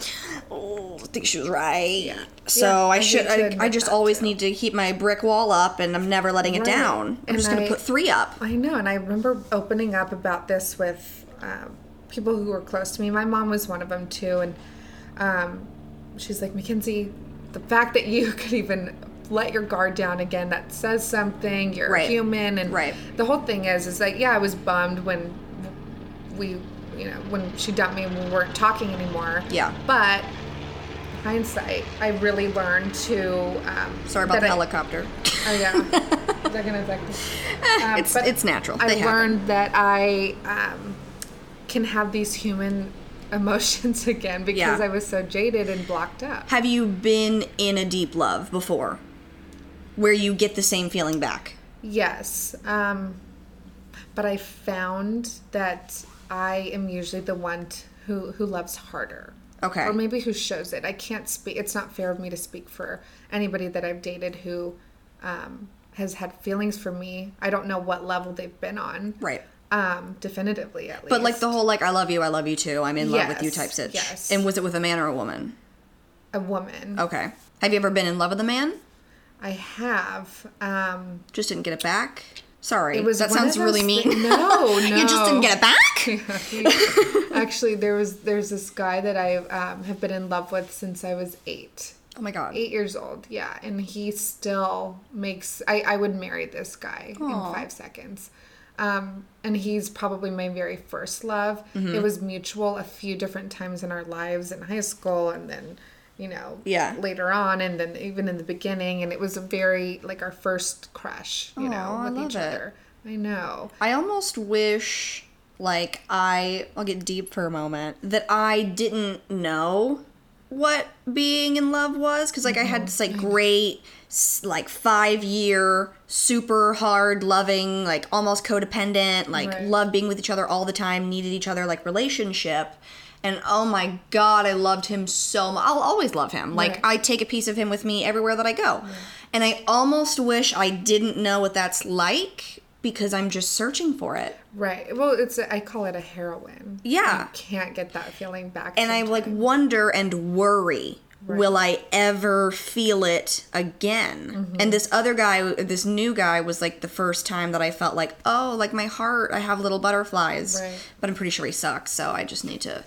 A: Oh, I think she was right. So
B: Yeah,
A: I
B: I
A: should. I, I just always
B: too.
A: need to keep my brick wall up, and I'm never letting it down. I'm
B: And
A: just gonna put three up.
B: I know, and I remember opening up about this with um, people who were close to me. My mom was one of them too, and um, she's like, Mackenzie, the fact that you could even let your guard down again that says something. You're
A: Right.
B: human, and
A: Right.
B: the whole thing is, is that yeah, I was bummed when we, you know, when she dumped me and we weren't talking anymore.
A: Yeah.
B: but hindsight, I really learned to. Um,
A: Sorry about the
B: I-
A: helicopter.
B: Oh yeah, that gonna affect? Um,
A: it's
B: but
A: it's natural.
B: I
A: They happen.
B: learned that I um, can have these human emotions again because
A: Yeah.
B: I was so jaded and blocked up.
A: Have you been in a deep love before, where you get the same feeling back?
B: Yes, um, but I found that I am usually the one t- who who loves harder.
A: Okay.
B: Or maybe who shows it. I can't speak. It's not fair of me to speak for anybody that I've dated who um, has had feelings for me. I don't know what level they've been on.
A: Right.
B: Um, definitively, at least.
A: But like the whole like I love you, I love you too, I'm in love with you type sitch.
B: yes.
A: And was it with a man or a woman?
B: a woman.
A: Okay. Have you ever been in love with a man?
B: I have. Um,
A: Just didn't get it back. Sorry.
B: it was
A: that sounds really mean.
B: thi- no, no.
A: you just didn't get it back.
B: Actually, there was there's this guy that I um, have been in love with since I was eight.
A: Oh my god.
B: Eight years old, yeah, and he still makes. I I would marry this guy
A: Aw.
B: in five seconds. Um, and he's probably my very first love.
A: Mm-hmm.
B: It was mutual a few different times in our lives in high school, and then you know
A: Yeah.
B: later on, and then even in the beginning, and it was a very like our first crush, you know,
A: I
B: with
A: love
B: each
A: it.
B: other. I know.
A: I almost wish like I I'll get deep for a moment that I didn't know what being in love was cuz like I had mm-hmm. this like great like 5 year super hard loving like almost codependent like
B: Right.
A: love being with each other all the time needed each other like relationship and oh my god I loved him so much I'll always love him like
B: Right.
A: I take a piece of him with me everywhere that I go and I almost wish I didn't know what that's like because I'm just searching for it.
B: Right. Well, it's a, I call it a heroin.
A: Yeah.
B: You can't get that feeling back.
A: And I like wonder and worry will I ever feel it again?
B: Mm-hmm.
A: And this other guy, this new guy, was like the first time that I felt like, oh, like my heart, I have little butterflies.
B: Right.
A: But I'm pretty sure he sucks, so I just need to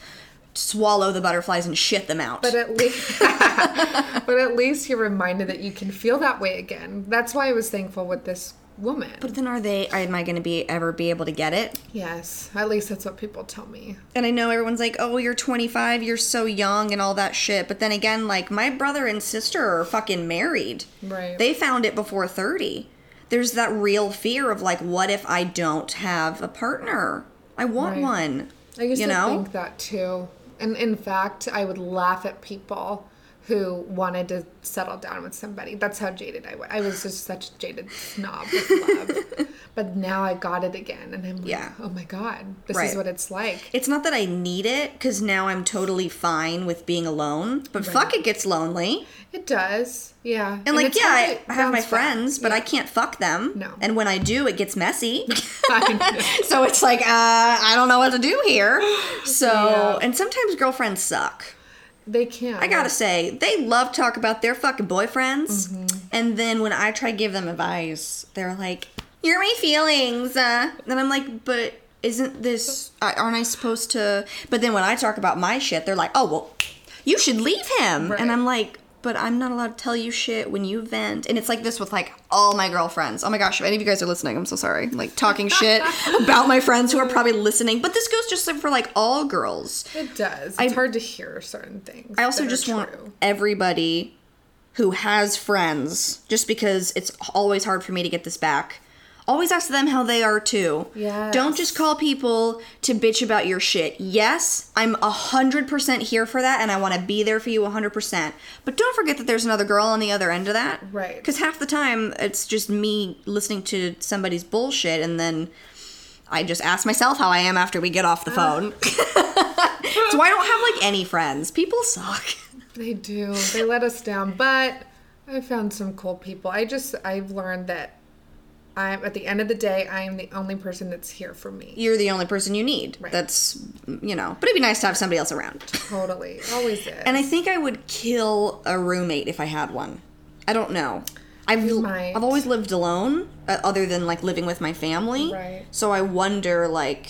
A: swallow the butterflies and shit them out.
B: But at least, but at least you're reminded that you can feel that way again. That's why I was thankful with this woman.
A: But then are they? Am I going to be ever be able to get it?
B: yes, at least that's what people tell me.
A: And I know everyone's like, "Oh, you're 25, you're so young," and all that shit. But then again, like my brother and sister are fucking married.
B: Right.
A: They found it before 30. There's that real fear of like, what if I don't have a partner? I want
B: Right.
A: one.
B: I used
A: you
B: to
A: know?
B: think that too. And in fact, I would laugh at people who wanted to settle down with somebody. That's how jaded I was. I was just such a jaded snob with love. but now I got it again, and I'm like,
A: Yeah.
B: oh my god, this
A: Right.
B: is what it's like.
A: It's not that I need it because now I'm totally fine with being alone. But fuck, it gets lonely.
B: It does, yeah.
A: And, like, yeah, I have my friends, but I can't fuck them.
B: No.
A: And when I do, it gets messy. So it's like, uh, I don't know what to do here. So,
B: Yeah.
A: and sometimes girlfriends suck.
B: They can't.
A: I gotta say, they love talk about their fucking boyfriends,
B: Mm-hmm.
A: and then when I try to give them advice, they're like, "You're my feelings," uh. and I'm like, "But isn't this? uh, Aren't I supposed to?" But then when I talk about my shit, they're like, "Oh well, you should leave him,"
B: Right.
A: and I'm like. But I'm not allowed to tell you shit when you vent. And it's like this with like all my girlfriends. Oh my gosh, if any of you guys are listening, I'm so sorry. Like talking shit about my friends who are probably listening. But this goes just like for like all girls.
B: It does. It's
A: I-
B: hard to hear certain things.
A: I also just want everybody who has friends, just because it's always hard for me to get this back, always ask them how they are too.
B: Yeah.
A: Don't just call people to bitch about your shit. Yes, I'm 100% here for that and I want to be there for you 100%. But don't forget that there's another girl on the other end of that.
B: Right.
A: Because half the time it's just me listening to somebody's bullshit and then I just ask myself how I am after we get off the phone. so I don't have like any friends. People suck.
B: They do. They let us down, but I found some cool people. I just I've learned that I'm at the end of the day, I am the only person that's here for me.
A: You're the only person you need.
B: Right.
A: That's, you know, but it'd be nice to have somebody else around.
B: Totally, always is.
A: And I think I would kill a roommate if I had one. I don't know. I've. I've always lived alone, uh, other than like living with my family.
B: Right.
A: So I wonder, like,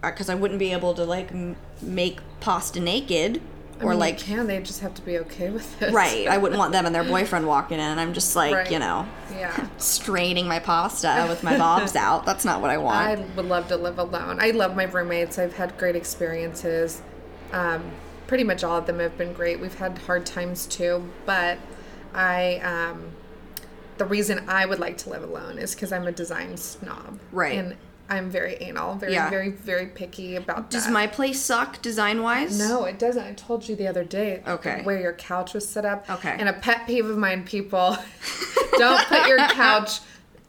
A: because I wouldn't be able to like m- make pasta naked,
B: I
A: or
B: mean,
A: like,
B: can they just have to be okay with it?
A: right? I wouldn't want them and their boyfriend walking in, and I'm just like,
B: Right.
A: you know,
B: Yeah.
A: straining my pasta with my bobs out. That's not what I want.
B: I would love to live alone. I love my roommates. I've had great experiences. Um, pretty much all of them have been great. We've had hard times too, but I um the reason I would like to live alone is because I'm a design snob.
A: Right.
B: And I'm very anal, very,
A: Yeah.
B: very, very picky about
A: Does
B: that.
A: my place suck design wise?
B: no, it doesn't. I told you the other day.
A: Okay.
B: Where your couch was set up.
A: Okay.
B: And a pet peeve of mine, people, don't put your couch,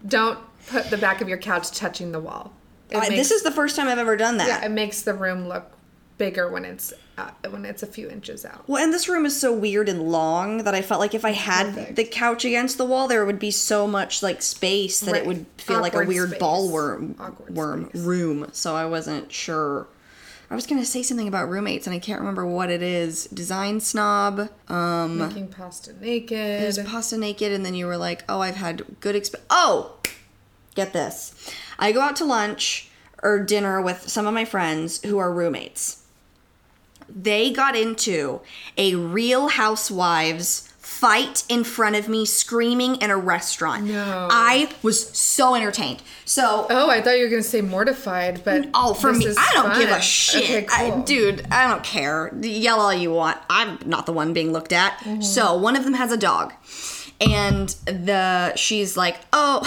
B: don't put the back of your couch touching the wall.
A: Uh,
B: makes-
A: this is the first time I've ever done that.
B: yeah, it makes the room look bigger when it's when it's a few inches out.
A: Well, and this room is so weird and long that I felt like if I had
B: Perfect.
A: the couch against the wall, there would be so much like space that
B: Right.
A: it would feel like a weird
B: space.
A: ballworm
B: Awkward
A: worm
B: space.
A: room. So I wasn't sure. I was gonna say something about roommates, and I can't remember what it is. Design snob. Um,
B: Making pasta naked.
A: is pasta naked, and then you were like, "Oh, I've had good exp." Oh, get this! I go out to lunch or dinner with some of my friends who are roommates. They got into a Real Housewives fight in front of me, screaming in a restaurant.
B: No.
A: I was so entertained. So
B: Oh, I thought you were gonna say mortified, but
A: Oh, for me, I don't give a shit.
B: Okay,
A: I, dude, I don't care. Yell all you want. I'm not the one being looked at.
B: Mm-hmm.
A: So one of them has a dog, and the she's like, oh,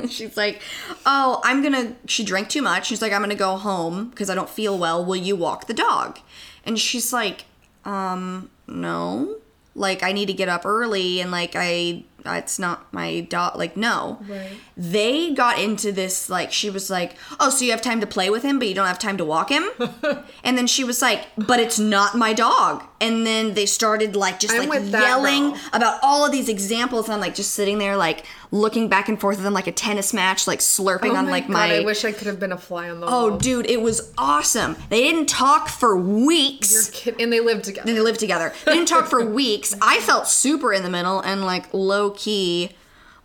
A: she's like, oh, I'm gonna. She drank too much. She's like, I'm gonna go home because I don't feel well. Will you walk the dog? And she's like, um, no. Like I need to get up early, and like I, it's not my dog. Like no
B: Right.
A: they got into this like she was like oh so you have time to play with him but you don't have time to walk him and then she was like but it's not my dog and then they started like just
B: I'm
A: like yelling about all of these examples and i'm like just sitting there like looking back and forth with them like a tennis match like slurping
B: Oh
A: on
B: my
A: like
B: God,
A: my
B: I wish I could have been a fly on the
A: oh
B: wall.
A: dude it was awesome they didn't talk for weeks
B: You're kidding. And they lived together.
A: and they lived together. They didn't talk for weeks. I felt super in the middle and like low key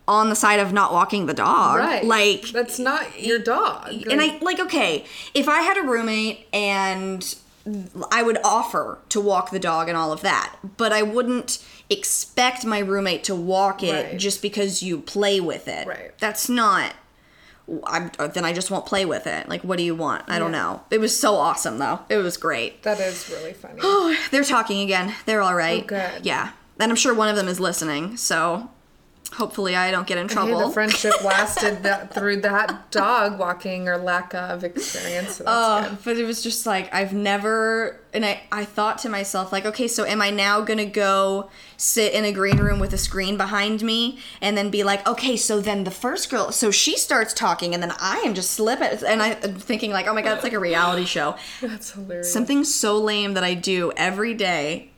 A: on the side of not walking the dog.
B: Right.
A: Like
B: that's not your dog.
A: and I like okay, if I had a roommate and I would offer to walk the dog and all of that, but I wouldn't expect my roommate to walk it
B: Right.
A: just because you play with it.
B: Right.
A: That's not I'm, then I just won't play with it. Like, what do you want? I don't know. It was so awesome, though. It was great.
B: that is really funny.
A: Oh, They're talking again. They're all right.
B: Oh, good.
A: Yeah. And I'm sure one of them is listening, so hopefully I don't get in
B: Hey,
A: trouble.
B: the friendship lasted that through that dog walking or lack of experience. So
A: Oh,
B: good.
A: but it was just like I've never and I I thought to myself like okay so am I now to go sit in a green room with a screen behind me and then be like okay so then the first girl so she starts talking and then I am just slipping and I am thinking like oh my god it's like a reality show
B: That's hilarious.
A: something so lame that I do every day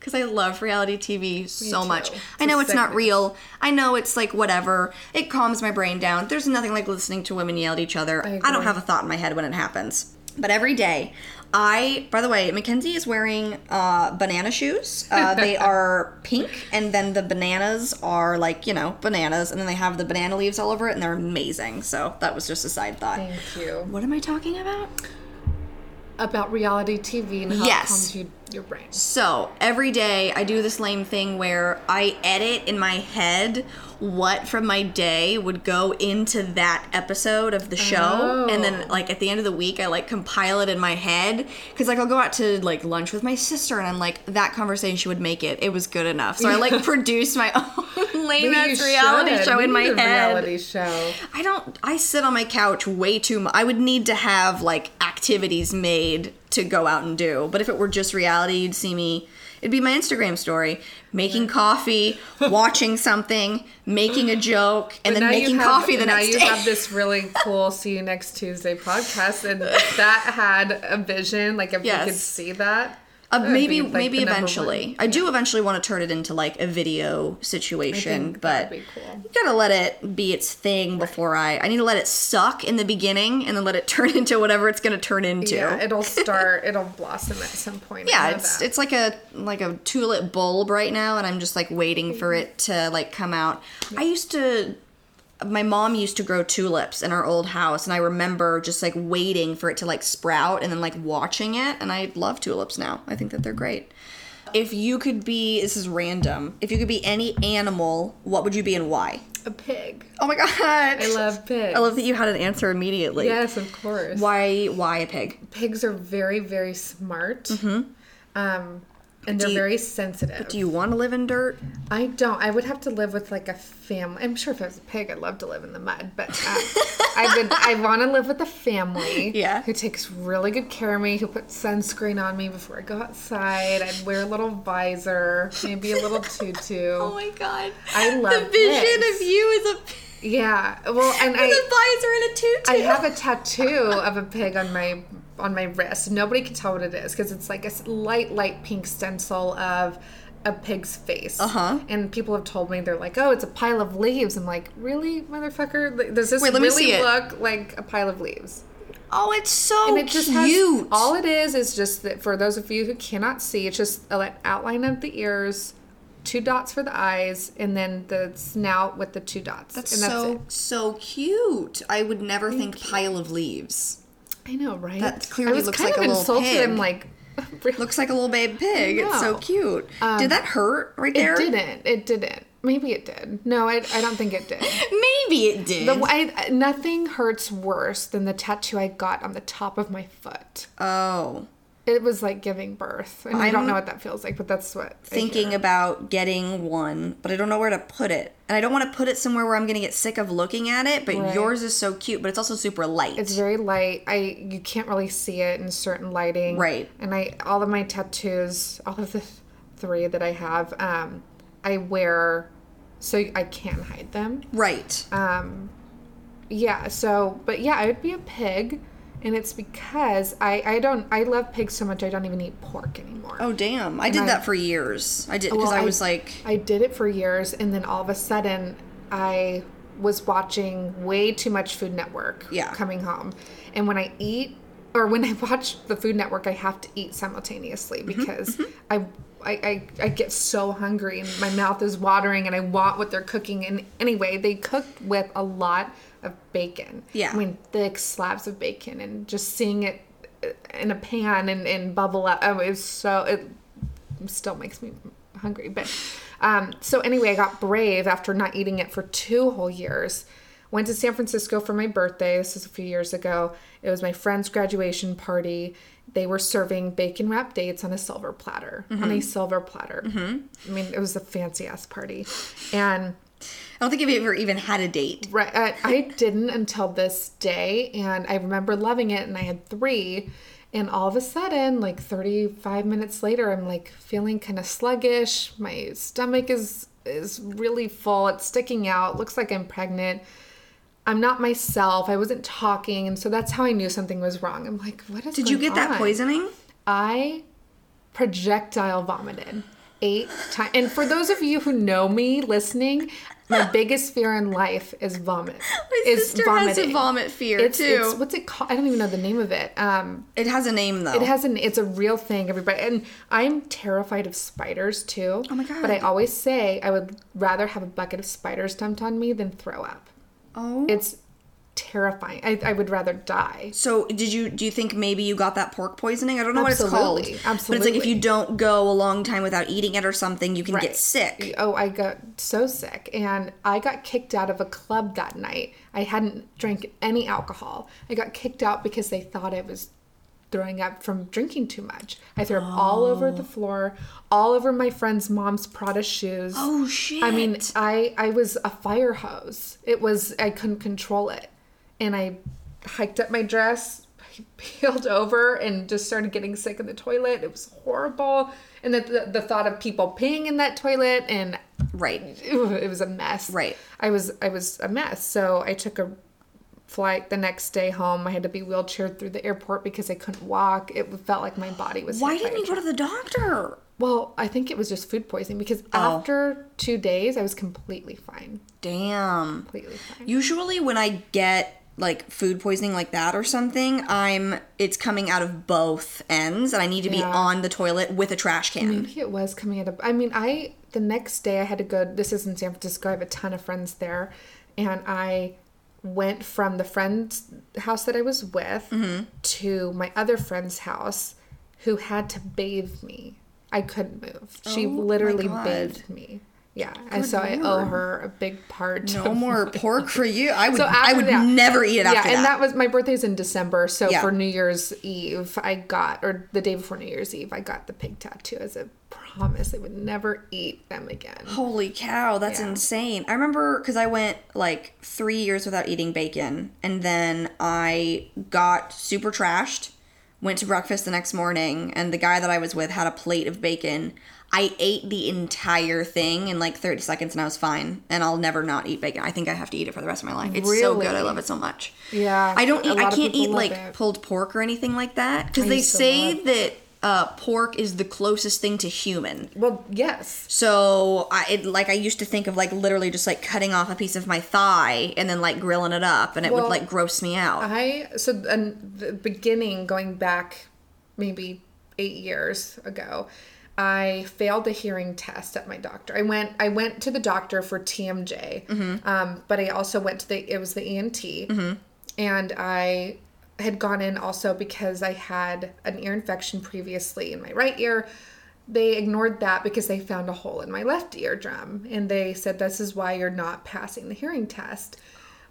A: because I love reality TV so much.
B: It's
A: I know it's not real. I know it's like whatever. It calms my brain down. There's nothing like listening to women yell at each other.
B: I
A: I, don't have a thought in my head when it happens. But every day, I, by the way, Mackenzie is wearing uh, banana shoes. Uh, they are pink, and then the bananas are like, you know, bananas, and then they have the banana leaves all over it, and they're amazing. So that was just a side thought.
B: Thank you.
A: What am I talking about?
B: About reality TV and how
A: Yes.
B: it you, your brain.
A: So every day I do this lame thing where I edit in my head what from my day would go into that episode of the show, and then
B: Oh.
A: like at the end of the week I like compile it in my head because like I'll go out to like lunch with my sister and I'm like that conversation she would make it. It was good enough, so I like produce my own lame ass reality
B: should.
A: show
B: We
A: in my head.
B: Reality show.
A: I don't. I sit on my couch way too much. I would need to have like activities made to go out and do. But if it were just reality, you'd see me. It'd be my Instagram story: making coffee, watching something, making a joke, and
B: But
A: then making
B: have-
A: coffee the
B: now
A: next
B: you
A: day.
B: have this really cool "See You Next Tuesday" podcast, and that had a vision, like if
A: Yes.
B: we could see that,
A: Uh, maybe
B: be, like,
A: maybe eventually.
B: one.
A: I do eventually want to turn it into like a video situation, but
B: cool.
A: you gotta let it be its thing before I. I need to let it suck in the beginning and then let it turn into whatever it's gonna turn into.
B: Yeah, it'll start. it'll blossom at some point.
A: Yeah it's
B: that.
A: it's like a like a tulip bulb right now and i'm just like waiting for it to like come out i used to my mom used to grow tulips in our old house and i remember just like waiting for it to like sprout and then like watching it and i love tulips now i think that they're great if you could be this is random if you could be any animal what would you be and why
B: a pig.
A: oh my god
B: I love pigs.
A: i love that you had an answer immediately
B: Yes, of course.
A: why why a pig
B: Pigs are very, very smart.
A: Mm-hmm.
B: Um, and they're
A: you-
B: very sensitive.
A: Do you want to live in dirt?
B: I don't. I would have to live with like a family. I'm sure if I was a pig, I'd love to live in the mud, but uh, I would. I want to live with a family.
A: Yeah.
B: Who takes really good care of me? Who puts sunscreen on me before I go outside? I'd wear a little visor, maybe a little tutu.
A: Oh my god.
B: I love
A: the vision
B: pigs.
A: of you as a
B: Yeah. Well, and
A: with
B: I.
A: a visor and a tutu.
B: I have a tattoo of a pig on my on my wrist. Nobody can tell what it is because it's like a light, light pink stencil of a pig's face.
A: Uh-huh.
B: And people have told me they're like, "Oh, it's a pile of leaves." I'm like, "Really, motherfucker? Does this
A: Wait,
B: really
A: see it.
B: look like a pile of leaves?"
A: Oh, it's so
B: And it just
A: cute.
B: has all it is is just that for those of you who cannot see, it's just an outline of the ears, two dots for the eyes, and then the snout with the two dots.
A: That's
B: and that's
A: so
B: it.
A: so cute. I would never think pile of leaves.
B: I know, right?
A: That clearly
B: I was
A: looks
B: kind
A: like
B: of
A: a little
B: insulted.
A: pig.
B: I'm like, really?
A: Looks like a little babe pig. It's so cute. did um, that hurt right there?
B: It didn't. It didn't. Maybe it did. No, I, I don't think it did.
A: Maybe it did.
B: The, I, nothing hurts worse than the tattoo I got on the top of my foot.
A: oh.
B: It was like giving birth. And I don't know what that feels like, but that's what.
A: Thinking about getting one, but I don't know where to put it. And I don't want to put it somewhere where I'm going to get sick of looking at it, but
B: Right.
A: yours is so cute, but it's also super light.
B: It's very light. I you can't really see it in certain lighting.
A: Right.
B: And I all of my tattoos, all of the three that I have, um, I wear so I can hide them.
A: right.
B: Um, yeah. So, but yeah, I would be a pig, and it's because I I don't I love pigs so much I don't even eat pork anymore.
A: oh, damn. I did
B: I-
A: that for years. I did because
B: Well,
A: I
B: I-
A: was like,
B: I did it for years, and then all of a sudden, I was watching way too much Food Network.
A: Yeah.
B: Coming home, and when I eat, or when I watch the Food Network, I have to eat
A: Mm-hmm,
B: simultaneously because I, I I I get so hungry and my mouth is watering, and I want what they're cooking. And anyway, they cook with a lot of bacon.
A: Yeah.
B: I mean, thick slabs of bacon, and just seeing it in a pan and, and bubble up. Oh, it was so it still makes me hungry. But um, so anyway, I got brave after not eating it for two whole years. Went to San Francisco for my birthday. This was a few years ago. It was my friend's graduation party. They were serving bacon wrapped dates on a silver platter. On a silver platter. I mean, it was a fancy ass party, and.
A: I don't think I've ever even had a date.
B: Right. I, I didn't until this day. And I remember loving it. And I had three. And all of a sudden, like 35 minutes later, I'm like feeling kind of sluggish. My stomach is is really full. It's sticking out. Looks like I'm pregnant. I'm not myself. I wasn't talking. And so that's how I knew something was wrong. I'm like, what is
A: Did you get that poisoning?
B: I projectile vomited eight times. And for those of you who know me listening, my biggest fear in life is vomit.
A: My
B: is
A: sister has a vomit fear
B: It's,
A: too.
B: it's what's it called? I don't even know the name of it. Um,
A: it has a name though.
B: it has an. It's a real thing, everybody. And I'm terrified of spiders too.
A: Oh my God.
B: But I always say I would rather have a bucket of spiders dumped on me than throw up.
A: oh.
B: It's terrifying. I, I would rather die.
A: So did you do you think maybe you got that pork poisoning? I don't know what it's called.
B: Absolutely,
A: But it's like if you don't go a long time without eating it or something, you can
B: Right.
A: get sick.
B: Oh, I got so sick. And I got kicked out of a club that night. I hadn't drank any alcohol. I got kicked out because they thought I was throwing up from drinking too much. I threw up all over the oh. floor, all over my friend's mom's Prada shoes.
A: Oh shit.
B: I mean, I I was a fire hose. It was I couldn't control it. And I hiked up my dress, peeled over and just started getting sick in the toilet. It was horrible. And the, the, the thought of people peeing in that toilet and
A: right.
B: It was a mess.
A: Right.
B: I was I was a mess. So I took a flight the next day home. I had to be wheelchaired through the airport because I couldn't walk. It felt like my body was.
A: Why didn't you go to the doctor?
B: well, I think it was just food poisoning because
A: Oh.
B: after two days, I was completely fine.
A: Damn.
B: Completely fine.
A: Usually when I get like food poisoning like that or something, I'm it's coming out of both ends and I need to be
B: Yeah.
A: on the toilet with a trash can.
B: Maybe it was coming out of. I mean, I the next day I had to go. This is in San Francisco. I have a ton of friends there, and I went from the friend's house that I was with
A: Mm-hmm.
B: to my other friend's house, who had to bathe me. I couldn't move. She
A: Oh
B: literally bathed me. Yeah, and so I owe her a big part.
A: No more pork for you. I would.
B: So
A: I
B: after
A: would
B: that-
A: never eat it
B: yeah,
A: after
B: and
A: that.
B: that was my birthday's in December. So
A: Yeah.
B: for New Year's Eve, I got, or the day before New Year's Eve, I got the pig tattoo as a promise I would never eat them again.
A: Holy cow, that's
B: Yeah.
A: insane. I remember because I went like three years without eating bacon, and then I got super trashed, went to breakfast the next morning, and the guy that I was with had a plate of bacon. I ate the entire thing in like 30 seconds and I was fine. And I'll never not eat bacon. I think I have to eat it for the rest of my life. It's so good. I love it so much.
B: Yeah,
A: I don't eat, I can't eat like
B: it.
A: pulled pork or anything like that because they say
B: love-
A: that uh, pork is the closest thing to human.
B: Well, yes.
A: So I it, like I used to think of like literally just like cutting off a piece of my thigh and then like grilling it up and it would like gross me out.
B: I so in the beginning, going back maybe eight years ago, I failed the hearing test at my doctor. I went I went to the doctor for TMJ,
A: Mm-hmm.
B: um, but I also went to the it was the ENT, and I had gone in also because I had an ear infection previously in my right ear. They ignored that because they found a hole in my left eardrum, and they said this is why you're not passing the hearing test.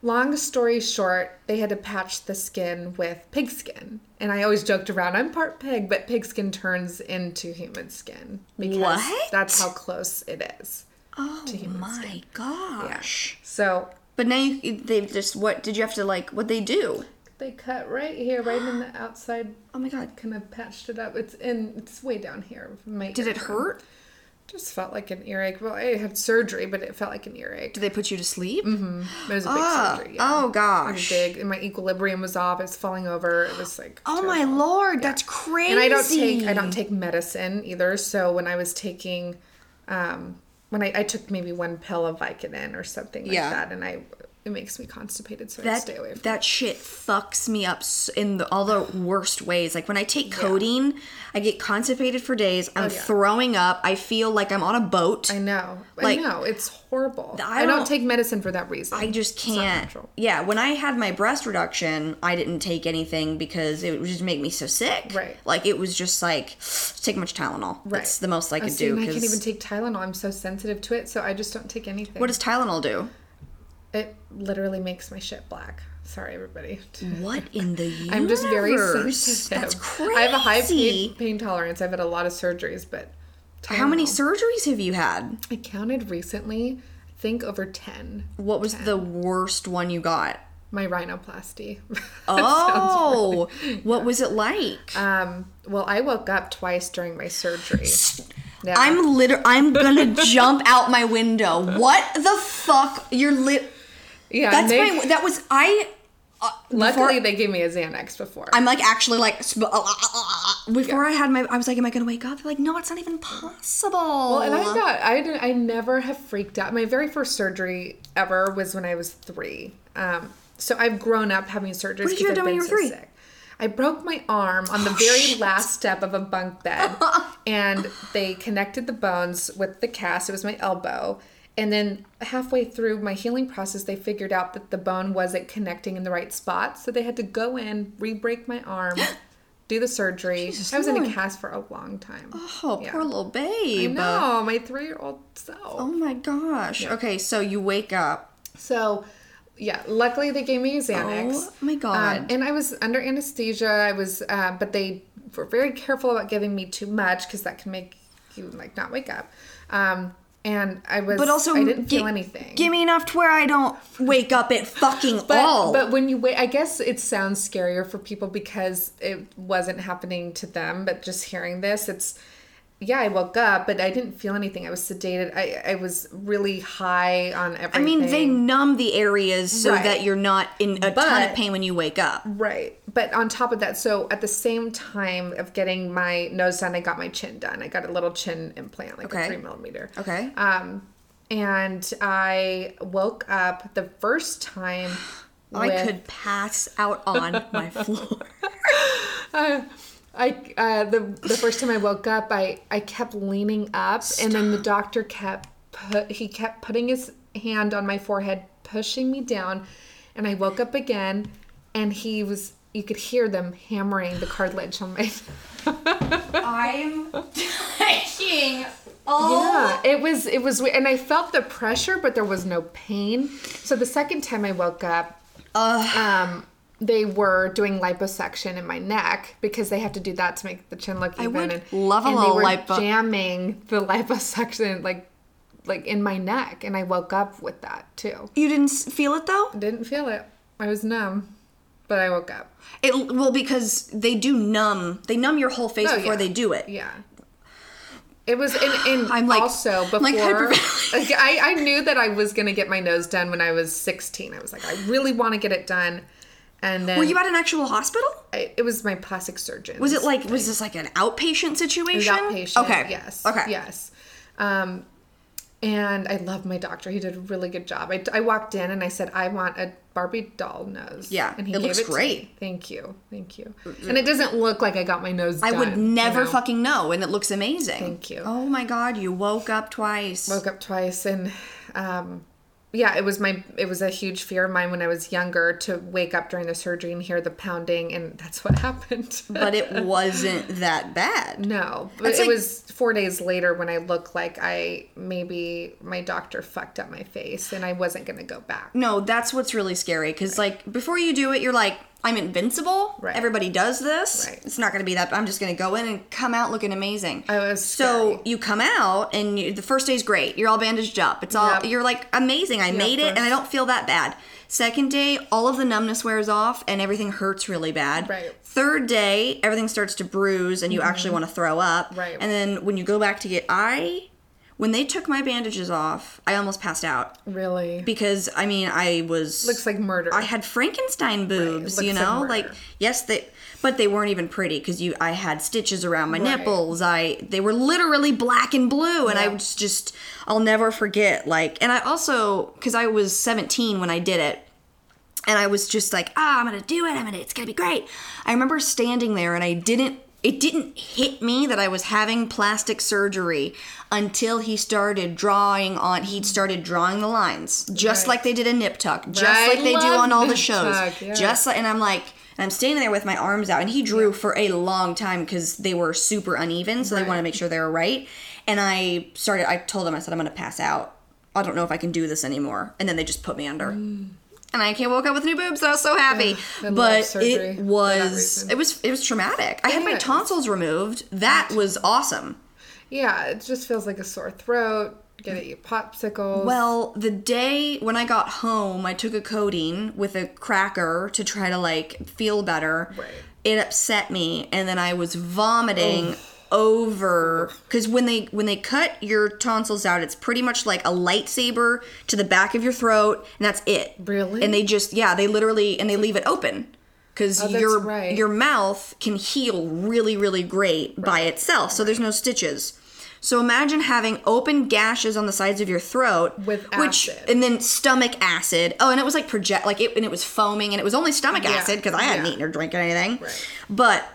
B: Long story short, they had to patch the skin with pig skin. And I always joked around, I'm part pig, but pig skin turns into human skin. Because
A: What?
B: That's how close it is.
A: oh
B: human
A: my gosh.
B: So
A: But now you they just what did you have to like what they do?
B: they cut right here, right in the outside,
A: Oh my god.
B: kind of patched it up. It's in, it's way down here. My
A: Did it hurt?
B: Just felt like an earache. Well, I had surgery, but it felt like an earache.
A: Did they put you to sleep? Mm-hmm.
B: It was a big
A: Ah,
B: surgery. Yeah.
A: oh gosh.
B: big, and my equilibrium was off. It was falling over. It was like
A: Oh my
B: terrible.
A: lord, that's crazy.
B: and I don't take I don't take medicine either. So when I was taking, um, when I, I took maybe one pill of Vicodin or something like
A: Yeah.
B: that, and I it makes me constipated, so I
A: that
B: stay away from.
A: that shit fucks me up in the, all the worst ways. Like when I take codeine, I get constipated for days. I'm
B: Oh, yeah.
A: throwing up. I feel like I'm on a boat.
B: I know,
A: Like,
B: I know, it's horrible.
A: I
B: I don't,
A: don't-
B: take medicine for that reason.
A: I just can't. Yeah, when I had my breast reduction, I didn't take anything because it would just make me so sick.
B: Right.
A: Like it was just like take much Tylenol. Right. That's the most I
B: Uh,
A: could
B: see,
A: do.
B: I can't even take Tylenol. I'm so sensitive to it, so I just don't take anything.
A: what does Tylenol do?
B: It? Literally makes my shit black. Sorry, everybody.
A: What in the universe?
B: I'm just very sensitive.
A: That's crazy.
B: I have a high pain, pain tolerance. I've had a lot of surgeries, but
A: How many
B: Tylenol.
A: surgeries have you had?
B: I counted recently. I think over ten.
A: What was the worst one you got?
B: My rhinoplasty.
A: Oh, what was it like?
B: um. Well, I woke up twice during my surgery. Yeah.
A: I'm liter I'm gonna jump out my window. What the fuck? You're lit.
B: Yeah.
A: That's
B: they-
A: my. That was I. Uh,
B: Luckily,
A: before-
B: they gave me a Xanax before.
A: I'm like actually like uh, uh, uh, before I had my. I was like, am I gonna wake up? They're like, no, it's not even possible.
B: Well, and I got I did, I never have freaked out. My very first surgery ever was when I was three. Um, so I've grown up having surgeries.
A: What did you have
B: because
A: done when
B: I've
A: you were
B: been
A: three?
B: Sick. I broke my arm on the very last step of a bunk bed, and they connected the bones with the cast. It was my elbow. And then halfway through my healing process, they figured out that the bone wasn't connecting in the right spot. So they had to go in, re break my arm, do the surgery.
A: Jesus
B: I was in a cast for a long time.
A: Oh,
B: Yeah.
A: poor little
B: I
A: babe.
B: know, my three year old self.
A: Oh my gosh. Okay, so you wake up.
B: So, yeah, luckily they gave me Xanax.
A: Oh my God.
B: Um, and I was under anesthesia. I was, uh, but they were very careful about giving me too much because that can make you like not wake up. Um, and I was,
A: But also,
B: I didn't
A: gi-
B: feel anything.
A: Give me enough to where I don't wake up at fucking
B: but,
A: all.
B: but when you wait, I guess it sounds scarier for people because it wasn't happening to them. But just hearing this, it's yeah. I woke up, but I didn't feel anything. I was sedated. I I was really high on everything.
A: I mean, they numb the areas so
B: Right.
A: that you're not in a ton of pain when you wake up.
B: Right. But on top of that, so at the same time of getting my nose done, I got my chin done. I got a little chin implant, like
A: Okay.
B: a three millimeter.
A: Okay.
B: Um, and I woke up the first time.
A: I
B: with-
A: could pass out on my floor.
B: I uh, the the first time I woke up, I I kept leaning up, and then the doctor kept put he kept putting his hand on my forehead, pushing me down, and I woke up again, and he was you could hear them hammering the cartilage on my.
A: I'm dying. Oh.
B: Yeah, it was it was and I felt the pressure, but there was no pain. So the second time I woke up, um, they were doing liposuction in my neck because they have to do that to make the chin look even.
A: I would
B: and,
A: love a
B: and
A: little
B: they were
A: lipo-
B: jamming the liposuction like like in my neck, and I woke up with that too.
A: You didn't feel it though?
B: Didn't feel it. I was numb, but I woke up.
A: It well because they do numb. They numb your whole face
B: Oh,
A: before
B: yeah.
A: they do it.
B: Yeah. It was in, in
A: I'm like-
B: also before
A: like
B: like, I, I knew that I was gonna get my nose done when I was 16. I was like, I really want to get it done. And then
A: Were you at an actual hospital?
B: I, it was my plastic surgeon.
A: Was it like was this like an outpatient situation?
B: outpatient?
A: Okay.
B: Yes.
A: Okay.
B: Yes. Um, and I love my doctor. He did a really good job. I, I walked in and I said, I want a Barbie doll nose.
A: Yeah,
B: and he
A: it
B: gave
A: looks
B: it
A: great.
B: Thank you, thank you. And it doesn't look like I got my nose.
A: I
B: done,
A: would
B: you
A: never
B: know?
A: fucking know, and it looks amazing.
B: Thank you.
A: Oh my god, you woke up twice.
B: woke up twice and um yeah it was my it was a huge fear of mine when i was younger to wake up during the surgery and hear the pounding and that's what happened
A: but it wasn't that bad.
B: no but it
A: like-
B: was four days later when i looked like i maybe my doctor fucked up my face and i wasn't gonna go back
A: No, that's what's really scary because like before you do it, you're like, I'm invincible.
B: Right.
A: Everybody does this.
B: Right.
A: It's not going to be that. I'm just going to go in and come out looking amazing.
B: I was
A: so
B: scary.
A: you come out and you, the first day's great. You're all bandaged up. It's all
B: Yep.
A: you're like amazing. I made it and I don't feel that bad. Second day, all of the numbness wears off and everything hurts really bad.
B: Right. Mm-hmm.
A: Third day, everything starts to bruise and you actually want to throw up.
B: Right.
A: And then when you go back to get I when they took my bandages off, I almost passed out
B: really
A: because I mean I was
B: looks like murder
A: I had Frankenstein boobs,
B: looks
A: you know,
B: murder.
A: like yes they but they weren't even pretty because you I had stitches around my
B: Right.
A: nipples. I they were literally black and blue, and I was just I'll never forget. Like, and I also because I was 17 when I did it. And I was just like, ah, I'm gonna do it. I'm gonna, it's gonna be great. I remember standing there and I didn't, it didn't hit me that I was having plastic surgery until he started drawing on, He'd started drawing the lines, just
B: Right.
A: like they did in Nip Tuck, just
B: I
A: like they do on all the shows.
B: Tuck, yeah.
A: Just like, and I'm like, and I'm standing there with my arms out, and he drew for a long time because they were super uneven, so they
B: Right.
A: wanted to make sure they were right. And I started, I told him, I said, I'm gonna pass out. I don't know if I can do this anymore. And then they just put me under. And I woke up with new boobs, and I was so happy.
B: Love
A: but it was it was it was traumatic. I had my tonsils removed. That was awesome.
B: yeah it just feels like a sore throat get you popsicles
A: Well, the day when I got home, I took a codeine with a cracker to try to like feel better.
B: Right.
A: It upset me, and then I was vomiting over because when they when they cut your tonsils out, it's pretty much like a lightsaber to the back of your throat, and that's it.
B: Really?
A: And they just yeah, they literally and they leave it open. Because
B: Oh,
A: your
B: right.
A: your mouth can heal really, really great by itself, so there's no stitches. So imagine having open gashes on the sides of your throat,
B: With
A: which
B: acid.
A: and then stomach acid. Oh, and it was like project, like it, and it was foaming, and it was only stomach
B: Yeah.
A: acid because I hadn't
B: Yeah.
A: eaten or drinking anything.
B: Right.
A: But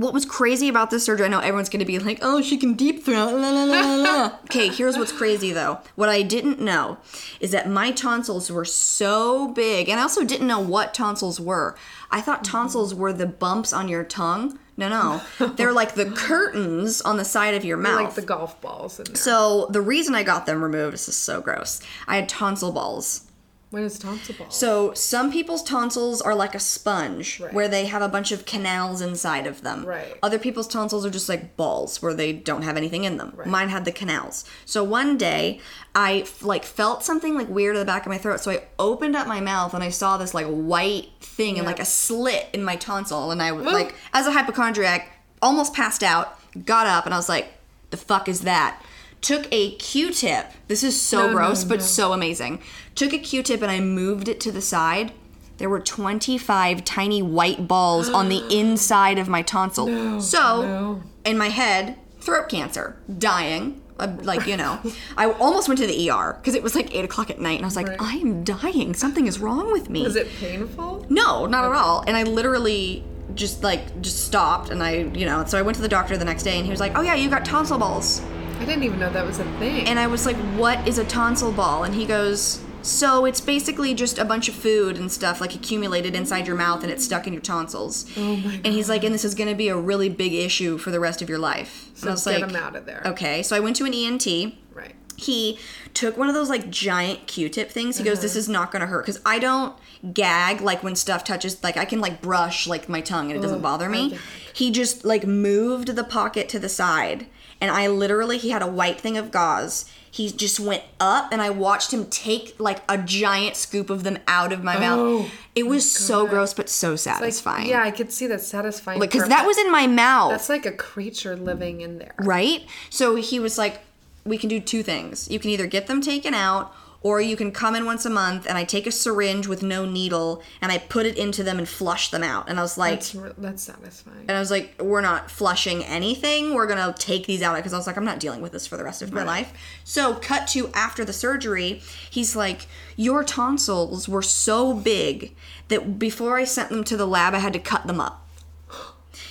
A: what was crazy about this surgery? I know everyone's gonna be like, "Oh, she can deep throat." La, la, la, la, okay, here's what's crazy though. What I didn't know is that my tonsils were so big, and I also didn't know what tonsils were. I thought mm-hmm. tonsils were the bumps on your tongue. No, no, they're like the curtains on the side of your mouth.
B: like the golf balls in there
A: So the reason I got them removed, this is so gross. I had tonsil balls.
B: What is tonsil balls
A: So some people's tonsils are like a sponge
B: Right.
A: where they have a bunch of canals inside of them.
B: Right.
A: Other people's tonsils are just like balls where they don't have anything in them.
B: Right.
A: Mine had the canals. So one day I like felt something like weird in the back of my throat. So I opened up my mouth and I saw this like white thing and like a slit in my tonsil and I was like as a hypochondriac almost passed out, got up and I was like the fuck is that? Took a Q-tip. This is so
B: No, no,
A: gross, but so amazing. Took a Q-tip and I moved it to the side. There were 25 tiny white balls on the inside of my tonsil. so,
B: no.
A: in my head, throat cancer, dying. uh, Like, you know, I almost went to the ER because it was like 8 o'clock at night and I was like,
B: Right.
A: I am dying. Something is wrong with me.
B: is it painful
A: No, not at all. And I literally just like just stopped and I, you know, so I went to the doctor the next day and he was like, "Oh yeah, you got tonsil balls."
B: i didn't even know that was a thing
A: And I was like, "What is a tonsil ball?" And he goes, So it's basically just a bunch of food and stuff like accumulated inside your mouth and it's stuck in your tonsils.
B: Oh my God.
A: And he's like, and this is going to be a really big issue for the rest of your life. and I was
B: get
A: like,
B: him out of there.
A: okay. So I went to an ENT
B: Right.
A: he took one of those like giant q-tip things he goes
B: Uh-huh.
A: this is not gonna hurt because i don't gag like when stuff touches like i can like brush like my tongue and it doesn't bother me he just like moved the pocket to the side and i literally he had a white thing of gauze he just went up and i watched him take like a giant scoop of them out of my
B: Oh,
A: mouth it was so gross but so
B: Like,
A: satisfying
B: yeah, I could see that satisfying.
A: because
B: part,
A: that was in my mouth
B: That's like a creature living in there.
A: right? So he was like, we can do two things. You can either get them taken out, or you can come in once a month and I take a syringe with no needle and I put it into them and flush them out. And I was like,
B: That's that's satisfying.
A: and I was like, we're not flushing anything. We're gonna take these out because I was like, I'm not dealing with this for the rest of my life. So, cut to after the surgery, he's like, your tonsils were so big that before I sent them to the lab, I had to cut them up.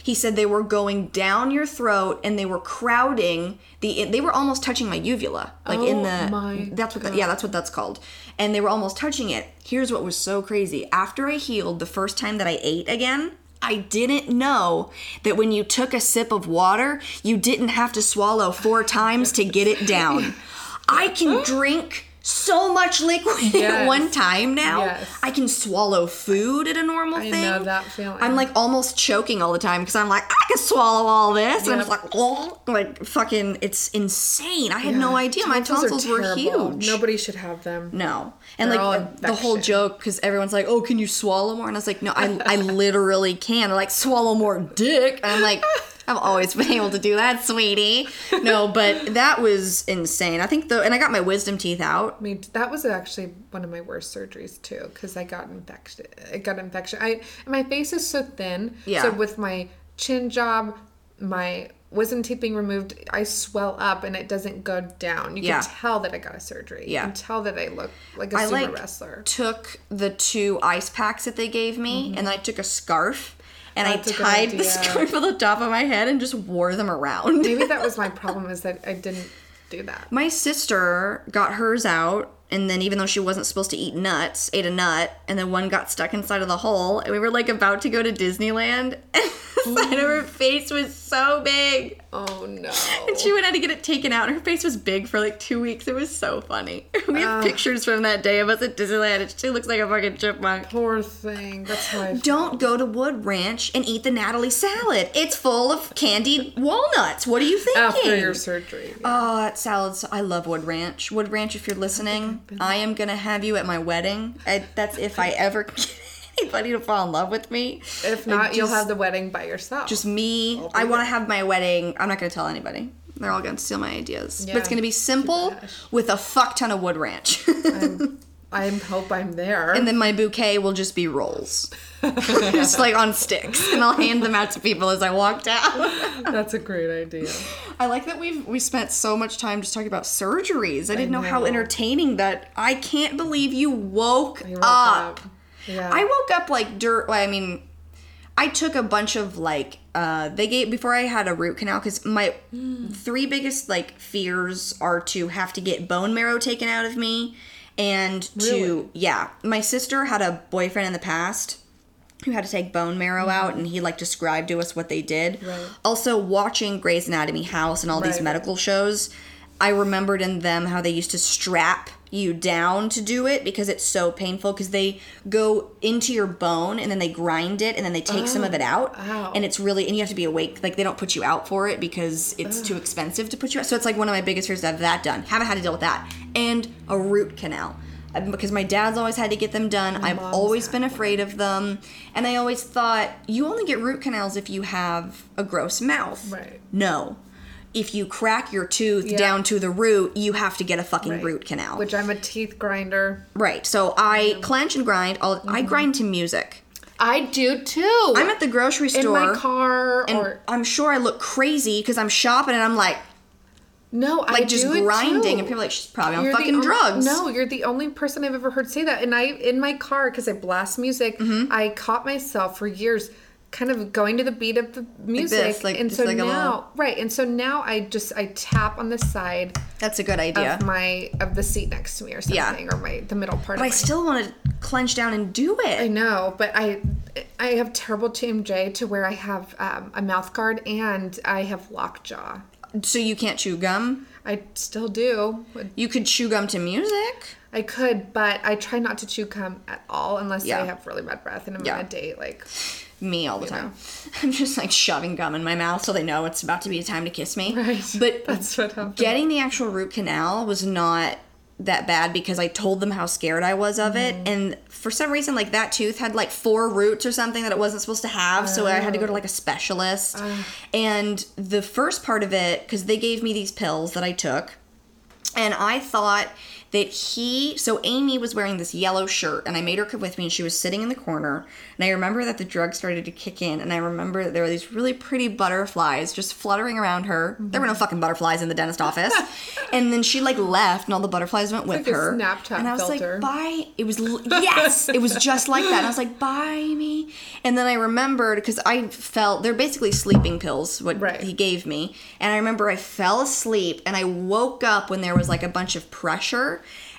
A: He said they were going down your throat and they were crowding the. They were almost touching my uvula, like in
B: Oh
A: the.
B: my
A: that's what. The, yeah, that's what that's called. And they were almost touching it. Here's what was so crazy. After I healed the first time that I ate again, I didn't know that when you took a sip of water, you didn't have to swallow four times to get it down. I can drink so much liquid at one time now.
B: Yes.
A: I can swallow food at a normal
B: I
A: thing.
B: know that feeling.
A: I'm like almost choking all the time because I'm like, I can swallow all this. And I'm just like, oh, like fucking, it's insane. I had no idea my
B: tonsils are
A: tonsils were huge.
B: Nobody should have them.
A: No. And
B: They're
A: like the whole joke, because everyone's like, oh, can you swallow more? And I was like, no, I, I literally can. They're like, swallow more dick. And I'm like, I've always been able to do that, sweetie. No, but that was insane. I think the, and I got my wisdom teeth out.
B: I mean, that was actually one of my worst surgeries too, because I got infected. I got infection. I my face is so thin.
A: Yeah.
B: So with my chin job, my wisdom teeth being removed, I swell up and it doesn't go down. You
A: Yeah.
B: can tell that I got a surgery.
A: Yeah.
B: You can tell that I look like a
A: I
B: sumo
A: like
B: wrestler.
A: took the two ice packs that they gave me, mm-hmm. and then I took a scarf and I.
B: That's good
A: tied the scarf on the top of my head and just wore them around.
B: Maybe that was my problem is that I didn't do that.
A: My sister got hers out, and then even though she wasn't supposed to eat nuts, ate a nut, and then one got stuck inside of the hole. And we were like about to go to Disneyland, and the side of her face was so big.
B: Oh no.
A: And she went out to get it taken out, and her face was big for like two weeks. It was so funny. We have pictures from that day of us at Disneyland, and she looks like a fucking chipmunk.
B: Poor thing. That's how
A: Don't go to Wood Ranch and eat the Natalie salad. It's full of candied walnuts. What are you thinking?
B: after your surgery.
A: Oh, that salad! I love Wood Ranch. Wood Ranch, if you're listening, I am gonna have you at my wedding. I, that's if I ever get anybody to fall in love with me.
B: If not, you'll have the wedding by yourself.
A: Just me. I want to have my wedding. I'm not gonna tell anybody. They're all gonna steal my ideas. But it's gonna be simple
B: gosh.
A: with a fuck ton of Wood Ranch.
B: I hope I'm there.
A: and then my bouquet will just be rolls. just like on sticks. And I'll hand them out to people as I walk down.
B: That's a great idea.
A: I like that we've we spent so much time just talking about surgeries. I didn't know. how entertaining that. I can't believe you woke,
B: woke
A: up.
B: up. Yeah.
A: I woke up like dirt. Well, I mean, I took a bunch of like uh they gave before I had a root canal because my three biggest like fears are to have to get bone marrow taken out of me and to yeah. My sister had a boyfriend in the past who had to take bone marrow out and he like described to us what they did.
B: Right.
A: Also watching Grey's Anatomy House and all these medical shows, I remembered in them how they used to strap you down to do it because it's so painful because they go into your bone and then they grind it and then they take some of it out.
B: Oh, ow.
A: and it's really and you have to be awake like they don't put you out for it because it's too expensive to put you out. So it's like one of my biggest fears to have that done. Haven't had to deal with that. And a root canal. Uh, because my dad's always had to get them done. I've always been afraid of them. And i always thought you only get root canals if you have a gross mouth.
B: Right.
A: no if you crack your tooth
B: Yeah.
A: down to the root you have to get a fucking
B: Right.
A: root canal
B: Which I'm a teeth grinder.
A: right so i clench and grind all i
B: Mm-hmm.
A: grind to music
B: I do too.
A: i'm at the grocery store in
B: my car
A: and
B: or
A: i'm sure i look crazy because i'm shopping and i'm like
B: no, I
A: like just
B: do it
A: grinding and people are like she's probably on
B: You're
A: fucking
B: only-
A: drugs
B: No, you're the only person I've ever heard say that. And I, in my car, because I blast music,
A: Mm-hmm.
B: I caught myself for years kind of going to the beat of the music.
A: like-
B: and
A: just
B: so
A: like
B: now,
A: little-
B: right. And so now I just I tap on the side
A: That's a good idea.
B: of my of the seat next to me or
A: Yeah.
B: something, or my the middle part.
A: but I
B: my,
A: still want to clench down and do it.
B: I know, but I I have terrible TMJ to where I have um, a mouth guard and I have lockjaw.
A: So you can't chew gum.
B: I still do.
A: You could chew gum to music.
B: I could, but I try not to chew gum at all unless
A: Yeah.
B: I have really bad breath and I'm
A: Yeah.
B: on a date. Like,
A: Me all the time. I'm just like shoving gum in my mouth so they know it's about to be a time to kiss me.
B: Right.
A: But
B: That's what happened.
A: getting the actual root canal was not that bad because I told them how scared I was of it.
B: Mm-hmm.
A: And for some reason, like that tooth had like four roots or something that it wasn't supposed to have. So I had to go to like a specialist. And the first part of it, because they gave me these pills that I took, and I thought that he so Amy was wearing this yellow shirt and I made her come with me and she was sitting in the corner and I remember that the drug started to kick in and I remember that there were these really pretty butterflies just fluttering around her. There were no mm-hmm. fucking butterflies in the dentist office. and then she like left and all the butterflies went with
B: like a
A: her.
B: Snapchat
A: and I was
B: filter.
A: like, bye. It was yes, it was just like that. And I was like, bye me. And then I remembered because I felt they're basically sleeping pills what
B: Right.
A: he gave me. And I remember I fell asleep and I woke up when there was like a bunch of pressure.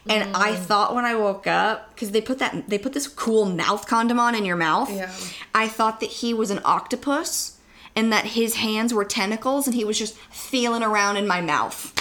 A: And I
B: Mm.
A: thought when I woke up, because they put that they put this cool mouth condom on in your mouth.
B: Yeah.
A: I thought that he was an octopus and that his hands were tentacles and he was just feeling around in my mouth.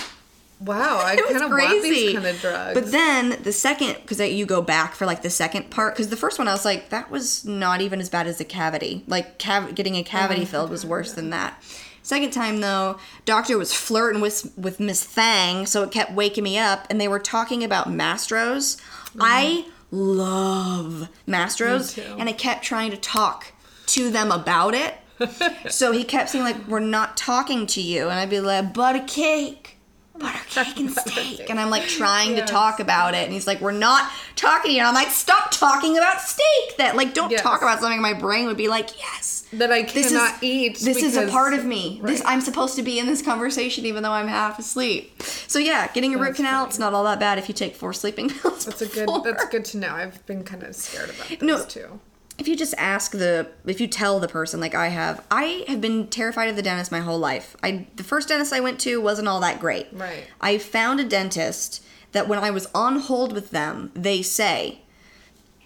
B: wow, I kind of want these kind of drugs.
A: But then the second, because you go back for like the second part, because the first one I was like, that was not even as bad as the cavity. Like cav- getting a cavity filled was worse than that. Second time though, doctor was flirting with with Miss Thang, so it kept waking me up, and they were talking about Mastro's. I mm-hmm. love Mastro's, and I kept trying to talk to them about it. so he kept saying like, "We're not talking to you," and I'd be like, "But a cake." Butter cake and steak. And I'm like trying
B: Yes.
A: to talk about it. And he's like, We're not talking you. And I'm like, Stop talking about steak. That, like, don't
B: Yes.
A: talk about something my brain would be like, Yes.
B: that I
A: This
B: cannot
A: is
B: eat.
A: This is a part of me. This I'm supposed to be in this conversation even though I'm half asleep. So yeah, getting a root canal,
B: funny.
A: it's not all that bad if you take four sleeping pills.
B: That's a good. That's good to know. I've been kind of scared about this
A: No.
B: too.
A: If you just ask the if you tell the person like I have, I have been terrified of the dentist my whole life. I the first dentist I went to wasn't all that great.
B: Right.
A: I found a dentist that when I was on hold with them, they say,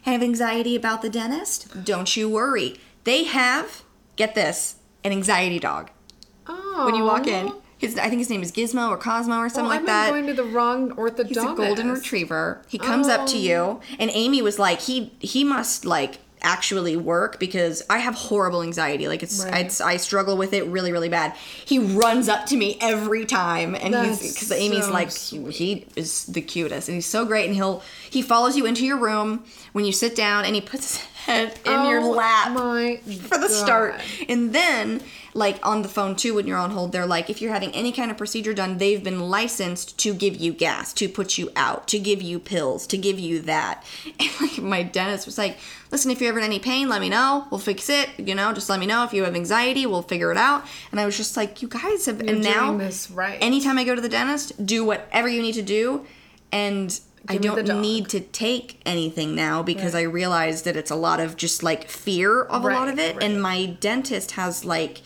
A: "Have anxiety about the dentist? Don't you worry. They have get this, an anxiety dog.
B: Oh.
A: When you walk in, oh. his I think his name is Gizmo or Cosmo or something oh,
B: well,
A: like
B: I've
A: that.
B: been going to the wrong orthodontist.
A: He's a golden retriever. He comes up to you, oh. and Amy was like, he he must like actually work because I have horrible anxiety. Like it's,
B: Right.
A: it's I struggle with it really really bad. He runs up to me every time, and he's because Amy's
B: so
A: like he, he is the cutest, and he's so great, and he'll he follows you into your room when you sit down, and he puts his head in your
B: Oh
A: lap
B: My
A: for the start. And then, like on the phone too, when you're on hold, they're like, if you're having any kind of procedure done, they've been licensed to give you gas, to put you out, to give you pills, to give you that. And like my dentist was like, listen, if you're ever in any pain, let me know. We'll fix it. You know, just let me know if you have anxiety. We'll figure it out. And I was just like, you guys have.
B: You're
A: and now,
B: right.
A: anytime I go to the dentist, do whatever you need to do, and. I
B: Give the
A: don't need to take anything now because
B: Right.
A: I realized that it's a lot of just like fear of a lot of it.
B: right.
A: And my dentist has like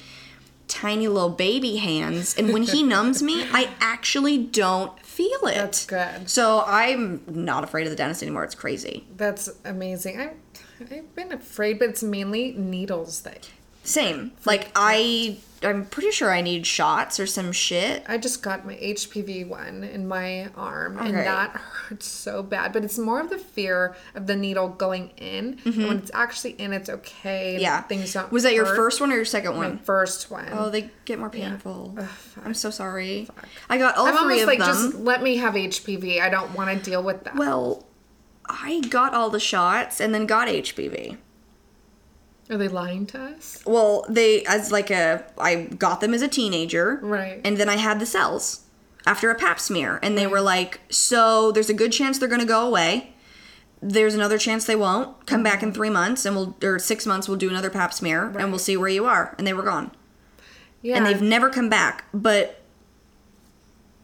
A: tiny little baby hands. And when he numbs me, I actually don't feel it.
B: That's good.
A: So I'm not afraid of the dentist anymore. It's crazy.
B: That's amazing. I, I've been afraid, but it's mainly needles that
A: Same. Like I I'm pretty sure I need shots or some shit.
B: I just got my HPV one in my arm, and that hurts so bad. But it's more of the fear of the needle going in. And when it's actually in, it's okay.
A: Mm-hmm. Yeah.
B: things don't.
A: Was that your first one or your second
B: My
A: one?
B: first one.
A: Oh, they get more painful.
B: Ugh.
A: I'm so sorry. I got all
B: I'm
A: three
B: almost
A: of
B: like,
A: them.
B: just let me have HPV. I don't want to deal with that.
A: Well, I got all the shots and then got HPV.
B: Are they lying to us?
A: Well, they as like a I got them as a teenager,
B: Right.
A: And then I had the cells after a Pap smear, and they were like, so there's a good chance they're gonna go away. There's another chance they won't. Come back in mm-hmm. three months, and we'll or six months. We'll do another Pap smear, and we'll see where you are. And they were gone,
B: Yeah.
A: and they've never come back. But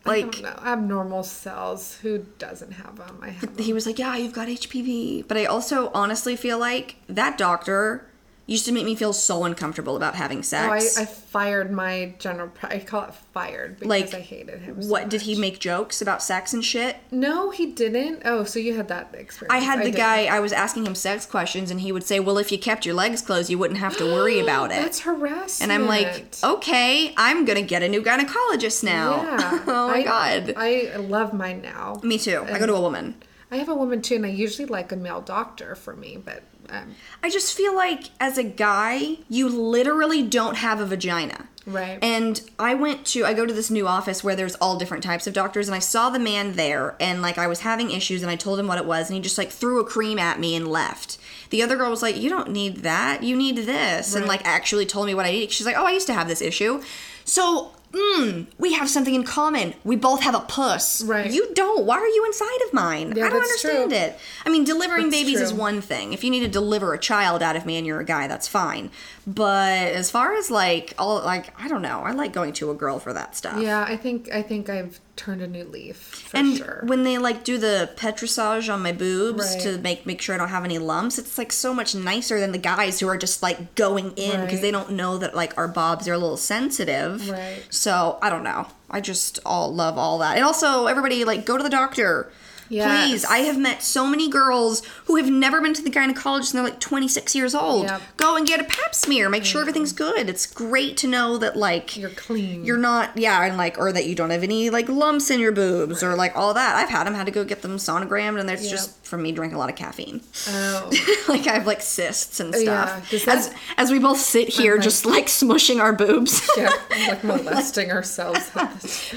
A: like
B: abnormal cells. Who doesn't have them? I have.
A: he was like, yeah, you've got HPV. But I also honestly feel like that doctor used to make me feel so uncomfortable about having sex.
B: Oh, I. I fired my general. I call it fired because
A: like,
B: I hated him. So
A: what did he make jokes about sex and shit?
B: No, he didn't. Oh, so you had that experience.
A: I had the
B: didn't.
A: guy. I was asking him sex questions, and he would say, "Well, if you kept your legs closed, you wouldn't have to worry about it."
B: That's harassment.
A: and I'm like, okay, I'm gonna get a new gynecologist now.
B: Yeah.
A: oh my
B: I-
A: god.
B: I love mine now.
A: Me too. I go to a woman.
B: I have a woman too, and I usually like a male doctor for me, but um,
A: I just feel like as a guy, you literally don't have a vagina.
B: Right.
A: And I went to I go to this new office where there's all different types of doctors and I saw the man there and like I was having issues and I told him what it was and he just like threw a cream at me and left. The other girl was like, "You don't need that. You need this." And like actually told me what I need. She's like, "Oh, I used to have this issue." So, mm, we have something in common. We both have a puss.
B: Right.
A: You don't. Why are you inside of mine?
B: Yeah,
A: I don't understand
B: true.
A: it. I mean, delivering
B: That's
A: babies is one thing. If you need to deliver a child out of me and you're a guy, that's fine. But as far as like all like I don't know, I like going to a girl for that stuff.
B: yeah, I think I think I've turned a new leaf for
A: And
B: sure.
A: when they like do the petrissage on my boobs
B: Right.
A: to make make sure I don't have any lumps, it's like so much nicer than the guys who are just like going in because
B: Right.
A: they don't know that like our bobs are a little sensitive.
B: Right.
A: So I don't know. I just all love all that. And also everybody like go to the doctor.
B: Yes.
A: Please, I have met so many girls who have never been to the gynecologist and they're like 26 years old.
B: Yep.
A: Go and get a pap smear. Make sure everything's good. It's great to know that like
B: You're clean.
A: you're not yeah and like or that you don't have any like lumps in your boobs or like all that i've had them had to go get them sonogrammed and that's
B: Yep.
A: just from me drinking a lot of caffeine
B: oh,
A: like i have like cysts and stuff
B: does
A: as as we both sit here just like smushing our boobs
B: yeah, like molesting ourselves.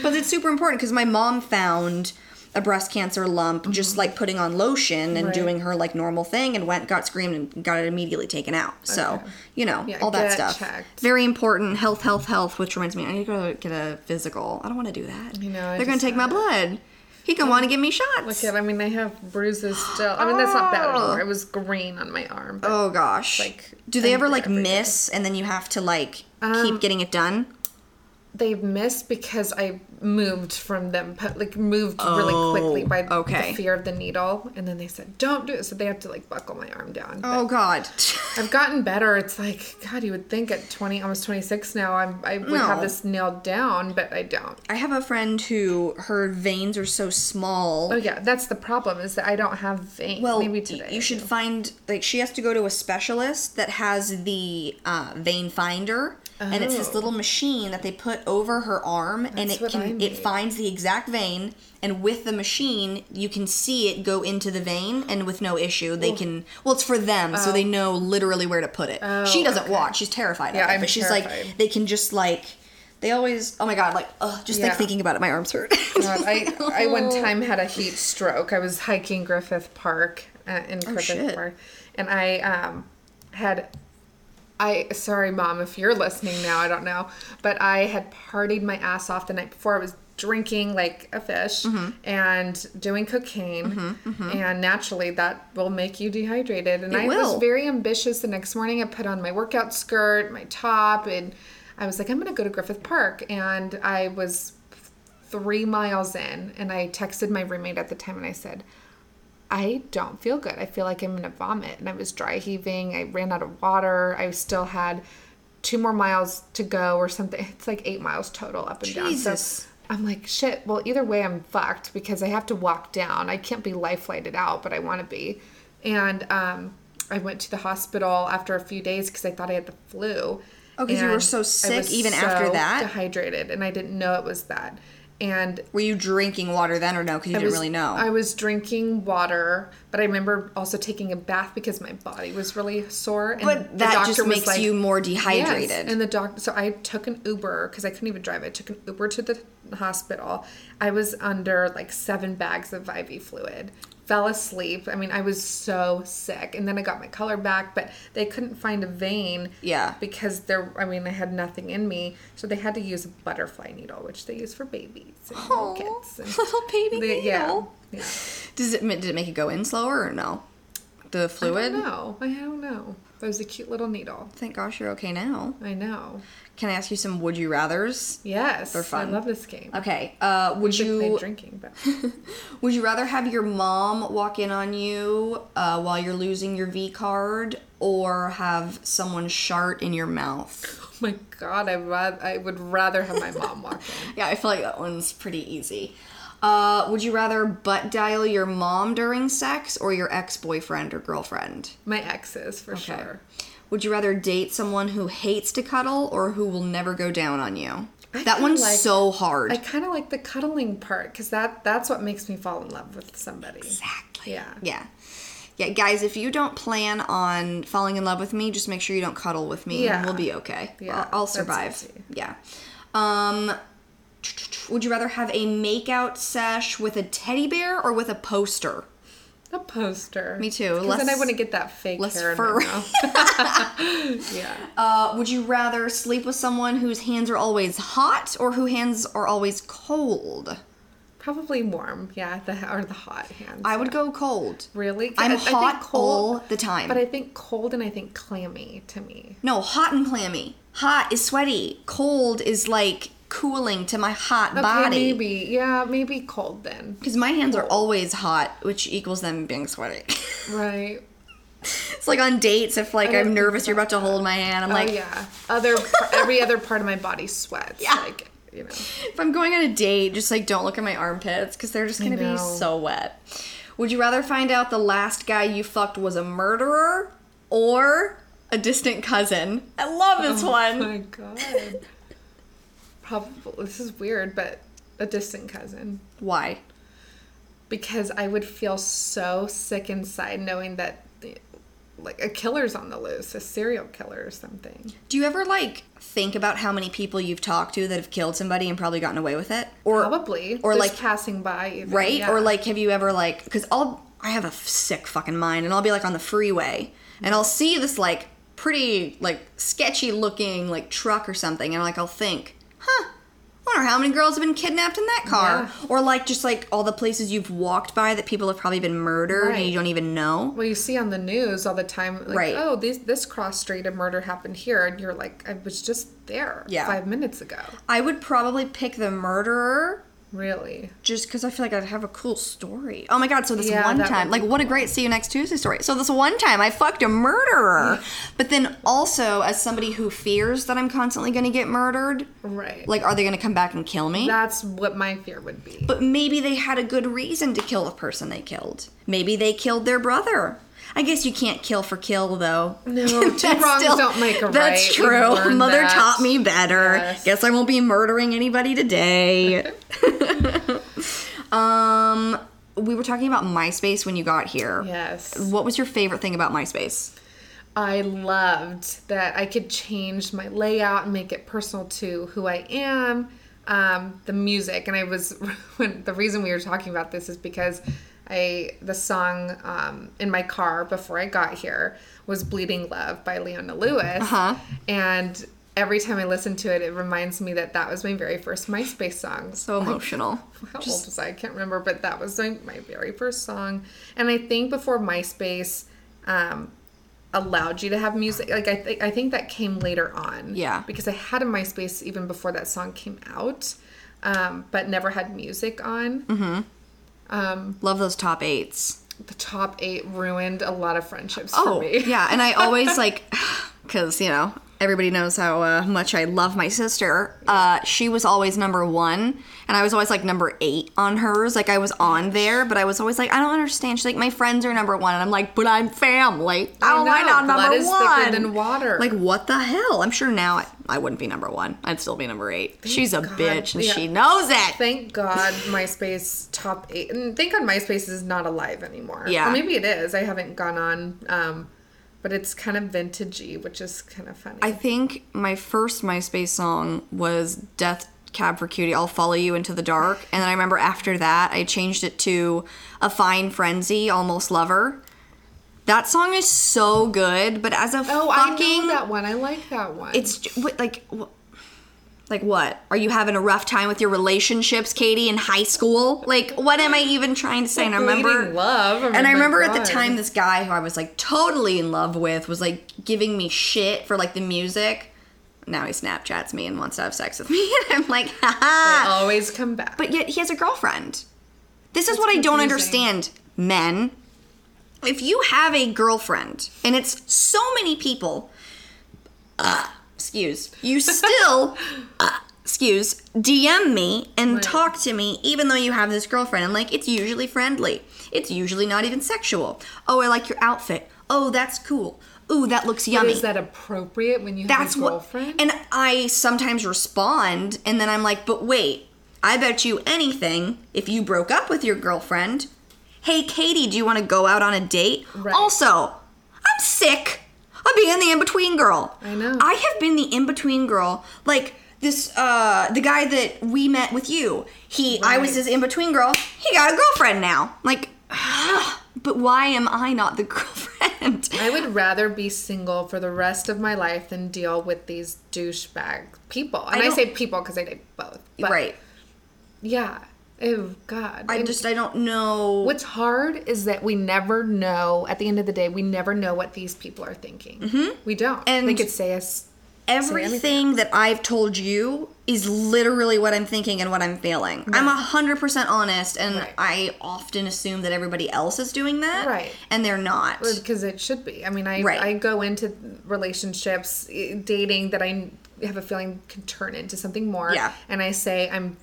A: but it's super important because my mom found a breast cancer lump just like putting on lotion and
B: Mm-hmm. Right.
A: doing her like normal thing and went got screamed and got it immediately taken out so you know
B: Yeah,
A: all that stuff
B: checked.
A: very important health health health which reminds me i need to go get a physical i don't want to do that
B: You know, I
A: they're gonna take my blood he can want to give me shots
B: Look at, I mean, I have bruises still. I mean, that's not bad
A: Oh.
B: anymore. It was green on my arm.
A: Oh gosh
B: Like,
A: do they ever like
B: every day.
A: miss and then you have to like
B: Um,
A: keep getting it done
B: they missed because I moved from them, like moved really quickly by
A: Oh, okay.
B: the fear of the needle. And then they said, "Don't do it." So they have to like buckle my arm down. But
A: oh god
B: I've gotten better. It's like God, you would think at twenty, almost twenty six now, I'm I would have
A: No.
B: this nailed down, but I don't.
A: i have a friend who her veins are so small
B: Oh yeah, that's the problem is that I don't have veins.
A: Well,
B: maybe today.
A: you should find like she has to go to a specialist that has the uh, vein finder, and it's this
B: Oh.
A: little machine that they put over her arm, and it
B: what I
A: can it finds the exact vein, and with the machine you can see it go into the vein, and with no issue they can. Well, it's for them, so they know literally where to put it. she
B: Oh,
A: doesn't
B: okay.
A: watch; she's terrified
B: Yeah,
A: of it,
B: I'm
A: but she's like they can just like. They always, oh my god, like, ugh, just like thinking about it, my arms hurt.
B: God, I I one time had a heat stroke. I was hiking Griffith Park uh, in Griffith
A: Oh.
B: Park, and I um had. I sorry, mom, if you're listening now, I don't know, but I had partied my ass off the night before. I was drinking like a fish
A: Mm-hmm.
B: and doing cocaine, and naturally that will make you dehydrated. And
A: It
B: I
A: will.
B: was very ambitious. The next morning, I put on my workout skirt, my top, and I was like, I'm gonna go to Griffith Park, and I was three miles in and I texted my roommate at the time and I said, I don't feel good. I feel like I'm gonna vomit. And I was dry heaving. I ran out of water. I still had two more miles to go or something. It's like eight miles total up and down.
A: Jesus.
B: So I'm like, shit. Well, either way, I'm fucked because I have to walk down. I can't be life flighted out, but I want to be. And um, I went to the hospital after a few days because I thought I had the flu.
A: Oh, 'cause you were so sick even after
B: so
A: that?
B: Dehydrated, and I didn't know it was that. And
A: Were you drinking water then or no? Because you
B: I
A: didn't
B: was-
A: really know.
B: I was drinking water, but I remember also taking a bath because my body was really sore. And
A: But
B: the
A: that
B: doctor
A: just makes
B: like-
A: you more dehydrated Yes.
B: And the doctor, so I took an Uber because I couldn't even drive. I took an Uber to the hospital. I was under like seven bags of IV fluid. Fell asleep. I mean, I was so sick. And then I got my color back, but they couldn't find a vein.
A: Yeah.
B: Because there, I mean, I had nothing in me, so they had to use a butterfly needle, which they use for babies and little kids. And
A: little baby
B: they- yeah,
A: needle.
B: yeah.
A: Does it did it make it go in slower or no? the fluid?
B: don't. I don't know. That was a cute little needle.
A: Thank gosh you're okay now.
B: I know.
A: Can I ask you some would you rather's?
B: Yes.
A: They're fun.
B: I love this game.
A: Okay. Uh, would you
B: drinking, but
A: would you rather have your mom walk in on you uh, while you're losing your V card, or have someone shart in your mouth?
B: oh my god, I ra- I would rather have my mom walk in.
A: Yeah, I feel like that one's pretty easy. Uh, would you rather butt dial your mom during sex or your ex boyfriend or girlfriend?
B: My exes for sure.
A: Would you rather date someone who hates to cuddle or who will never go down on you?
B: I
A: that one's
B: like-
A: so hard.
B: I kind of like the cuddling part because that that's what makes me fall in love with somebody.
A: exactly.
B: Yeah.
A: Yeah. Yeah, guys, if you don't plan on falling in love with me, just make sure you don't cuddle with me.
B: Yeah.
A: and We'll be okay.
B: Yeah,
A: I'll, I'll survive. Yeah. Um, would you rather have a makeout sesh with a teddy bear or with a poster?
B: A poster.
A: Me too.
B: 'Cause
A: Less-
B: then I wouldn't get that fake
A: less
B: hair
A: fur.
B: yeah.
A: Uh, would you rather sleep with someone whose hands are always hot or whose hands are always cold?
B: Probably warm. Yeah. The or the hot hands.
A: I would go cold.
B: Really?
A: I'm
B: I- I think
A: hot all the time.
B: But I think cold and I think clammy to me.
A: No, hot and clammy. Hot is sweaty. Cold is like cooling to my hot
B: Okay,
A: body.
B: maybe. Yeah, maybe cold then.
A: Because my hands are always hot, which equals them being sweaty.
B: Right.
A: it's like on dates, if like I'm nervous, you're about to hold my hand. I'm oh, like,
B: oh yeah. Other every other part of my body sweats.
A: Yeah.
B: Like you know.
A: if I'm going on a date, just like don't look at my armpits because they're just gonna be so wet. Would you rather find out the last guy you fucked was a murderer or a distant cousin? I love this
B: Oh
A: one.
B: my god. Probably this is weird, but a distant cousin.
A: Why?
B: Because I would feel so sick inside knowing that like a killer's on the loose, a serial killer or something.
A: Do you ever like think about how many people you've talked to that have killed somebody and probably gotten away with it? Or
B: Probably.
A: or
B: Just
A: like
B: passing by even,
A: right?
B: yeah.
A: Or like have you ever like cuz I'll I have a f- sick fucking mind and I'll be like on the freeway and I'll see this like pretty like sketchy looking like truck or something and like I'll think, "Huh, wonder how many girls have been kidnapped in that car?" Or like just like all the places you've walked by that people have probably been murdered and you don't even know.
B: Well, you see on the news all the time, like,
A: Right.
B: oh, this this cross street a murder happened here, and you're like, I was just there
A: Yeah.
B: five minutes ago.
A: I would probably pick the murderer
B: Really?
A: just because I feel like I'd have a cool story. Oh my god! So this
B: Yeah,
A: one time, like,
B: be
A: what a great see you next Tuesday story. So this one time, I fucked a murderer, but then also as somebody who fears that I'm constantly going to get murdered,
B: Right.
A: like, are they going to come back and kill me?
B: that's what my fear would be.
A: but maybe they had a good reason to kill the person they killed. Maybe they killed their brother. I guess you can't kill for kill though.
B: No, two
A: That's
B: wrongs
A: still-
B: don't make a right.
A: That's true. Mother
B: that.
A: taught me better.
B: Yes.
A: Guess I won't be murdering anybody today. um, we were talking about MySpace when you got here.
B: Yes.
A: What was your favorite thing about MySpace?
B: I loved that I could change my layout and make it personal to who I am, um, the music, and I was when the reason we were talking about this is because I the song um, in my car before I got here was "Bleeding Love" by Leona Lewis,
A: Uh-huh.
B: and every time I listen to it, it reminds me that that was my very first MySpace song.
A: So emotional.
B: How old was I? I can't remember, but that was my, my very first song. And I think before MySpace um, allowed you to have music, like I, th- I think that came later on.
A: Yeah.
B: Because I had a MySpace even before that song came out, um, but never had music on.
A: Mm-hmm. Um, Love those top eights.
B: The top eight ruined a lot of friendships
A: Oh,
B: for me.
A: yeah. And I always like, because, you know, everybody knows how uh, much I love my sister. Uh, she was always number one. And I was always like number eight on hers. Like I was on there, but I was always like, I don't understand. She's like, my friends are number one. And I'm like, but I'm family. How am I not number
B: Blood is thicker than water.
A: Like, what the hell? I'm sure now I, I wouldn't be number one. I'd still be number eight. She's a
B: God.
A: bitch and
B: Yeah.
A: she knows it.
B: Thank God MySpace top eight. And thank God MySpace is not alive anymore.
A: Yeah.
B: Or maybe it is. I haven't gone on. Um, but it's kind of vintagey, which is kind of funny.
A: I think my first MySpace song was Death Cab for Cutie, I'll Follow You Into the Dark. And then I remember after that, I changed it to A Fine Frenzy, Almost Lover. That song is so good, but as a
B: oh,
A: fucking.
B: I know that one. I like that one.
A: It's like. Like what? Are you having a rough time with your relationships, Katie, in high school? Like what am I even trying to say? And I remember
B: love.
A: And I remember at the time this guy who I was like totally in love with was like giving me shit for like the music. Now he Snapchats me and wants to have sex with me. And I'm like,
B: They
A: haha.
B: always come back.
A: But yet he has a girlfriend. This is
B: That's
A: what I don't understand, men. If you have a girlfriend and it's so many people, uh, excuse, you still, uh, excuse, DM me and
B: Right.
A: talk to me even though you have this girlfriend. And like, it's usually friendly. It's usually not even sexual. Oh, I like your outfit. Oh, that's cool. Ooh, that looks
B: But
A: yummy.
B: is that appropriate when you have
A: That's
B: a
A: what.
B: girlfriend?
A: And I sometimes respond, and then I'm like, but wait, I bet you anything if you broke up with your girlfriend. Hey, Katie, do you want to go out on a date?
B: Right.
A: Also, I'm sick of being the in between girl.
B: I know.
A: I have been the in between girl. Like this, uh, the guy that we met with you. He, I was his in between girl. He got a girlfriend now. Like, but why am I not the girlfriend?
B: I would rather be single for the rest of my life than deal with these douchebag people. And
A: I
B: I, say people because I date both. But
A: right.
B: Yeah. Oh God.
A: I
B: And
A: just I don't know.
B: What's hard is that we never know. At the end of the day, we never know what these people are thinking. Mm-hmm. We don't.
A: And-
B: they could say us.
A: everything that I've told you is literally what I'm thinking and what I'm feeling. I'm a hundred percent honest, and
B: Right.
A: I often assume that everybody else is doing that,
B: Right.
A: And they're not.
B: because it should be. I mean, I
A: Right.
B: I go into relationships, eh, dating that I have a feeling can turn into something more.
A: Yeah.
B: And I say I'm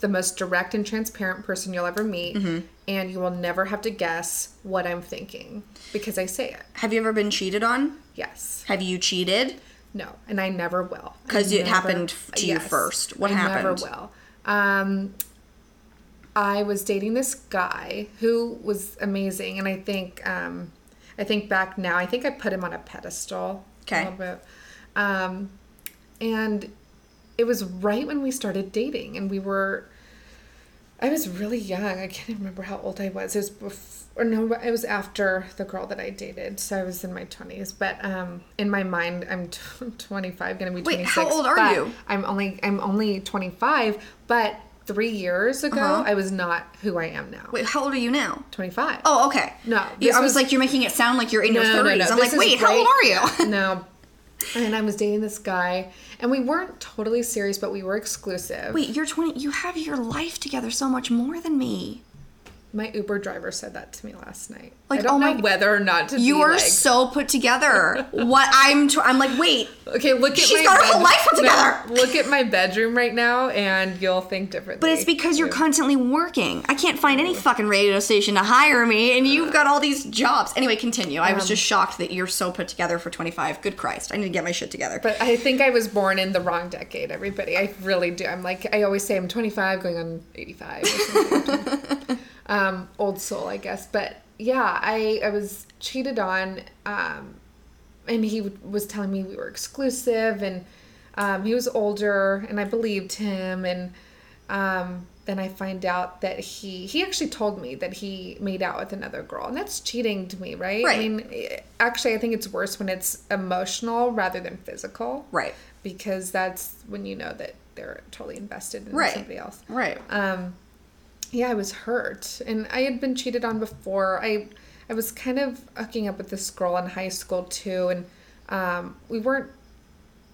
B: the most direct and transparent person you'll ever meet,
A: Mm-hmm.
B: and you will never have to guess what I'm thinking because I say it.
A: Have you ever been cheated on?
B: Yes.
A: Have you cheated?
B: No, and I never will. Because
A: it
B: never-
A: happened to you first. What
B: I
A: happened?
B: never will. Um, I was dating this guy who was amazing, and I think um, I think back now, I think I put him on a pedestal
A: Okay.
B: a little bit. Um, and it was right when we started dating, and we were. I was really young. I can't even remember how old I was. It was before, no, it was after the girl that I dated. So I was in my twenties. But um, in my mind, I'm t- 25, gonna be
A: Wait,
B: 26.
A: how old are you?
B: I'm only I'm only 25. But three years ago,
A: Uh-huh.
B: I was not who I am now.
A: Wait, how old are you now?
B: 25.
A: Oh, okay.
B: No,
A: I was
B: was-
A: like, you're making it sound like you're in your
B: No, no,
A: 30s.
B: no,
A: I'm
B: this
A: like, wait, how old are you?
B: no. And I was dating this guy, and we weren't totally serious, but we were exclusive.
A: wait, you're 20. You have your life together so much more than me.
B: My Uber driver said that to me last night.
A: Like,
B: I don't
A: oh
B: know
A: my-
B: whether or not to
A: You are
B: like,
A: so put together. what I'm, tr- I'm like, wait,
B: Okay, look at
A: She's
B: my
A: got her whole life put
B: No,
A: together.
B: look at my bedroom right now, and you'll think differently.
A: But it's because you're constantly working. I can't find any fucking radio station to hire me, and you've got all these jobs. Anyway, continue. I
B: Um,
A: was just shocked that you're so put together for 25. Good Christ. I need to get my shit together.
B: But I think I was born in the wrong decade. Everybody, I really do. I'm like I always say, I'm 25, going on 85. Or something. um, old soul, I guess. But yeah, I I was cheated on, um, and he w- was telling me we were exclusive, and um, he was older, and I believed him, and um, then I find out that he he actually told me that he made out with another girl, and that's cheating to me, right?
A: Right.
B: I mean, eh, actually, I think it's worse when it's emotional rather than physical,
A: right.
B: Because that's when you know that they're totally invested in
A: Right.
B: somebody else.
A: Right.
B: Um, yeah, I was hurt, and I had been cheated on before. I I was kind of hooking up with this girl in high school too, and um, we weren't.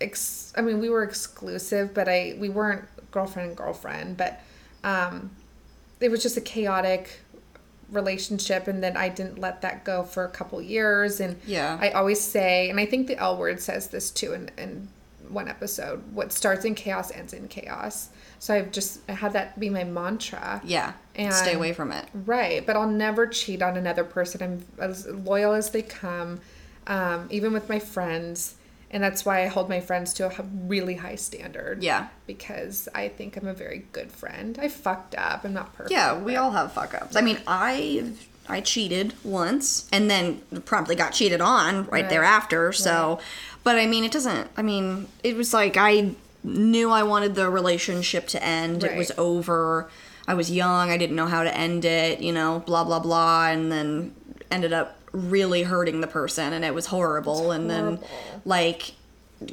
B: Ex- I mean, we were exclusive, but I we weren't girlfriend and girlfriend. But um, it was just a chaotic relationship, and then I didn't let that go for a couple years. And
A: Yeah.
B: I always say, and I think the L word says this too in, in one episode what starts in chaos ends in chaos. So I've just had that be my mantra.
A: yeah.
B: And-
A: Stay away from it.
B: Right, but I'll never cheat on another person. I'm as loyal as they come, um, even with my friends. And that's why I hold my friends to a really high standard.
A: Yeah.
B: Because I think I'm a very good friend. I fucked up. I'm not perfect.
A: Yeah, we all have fuck ups. I mean, I I cheated once and then promptly got cheated on right,
B: Right.
A: thereafter. So, but I mean, it doesn't. I mean, it was like I knew I wanted the relationship to end. It was over. I was young. I didn't know how to end it. You know, blah blah blah, and then ended up really hurting the person, and it was horrible. and then, like,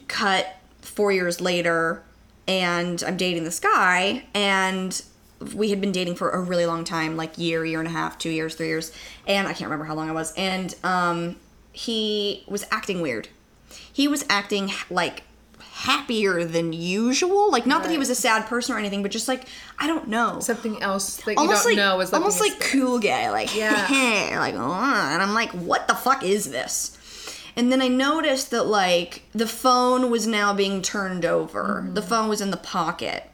A: cut four years later and I'm dating this guy, and we had been dating for a really long time, like year, year and a half, two years, three years, and I can't remember how long it was. And um, he was acting weird. He was acting like happier than usual. Like not that he was a sad person or anything, but just like I don't know.
B: Something else that you
A: almost
B: don't
A: like
B: know is
A: almost like cool guy, like
B: Yeah.
A: like "Uh," and I'm like, what the fuck is this? And then I noticed that like the phone was now being turned over.
B: Mm-hmm.
A: The phone was in the pocket.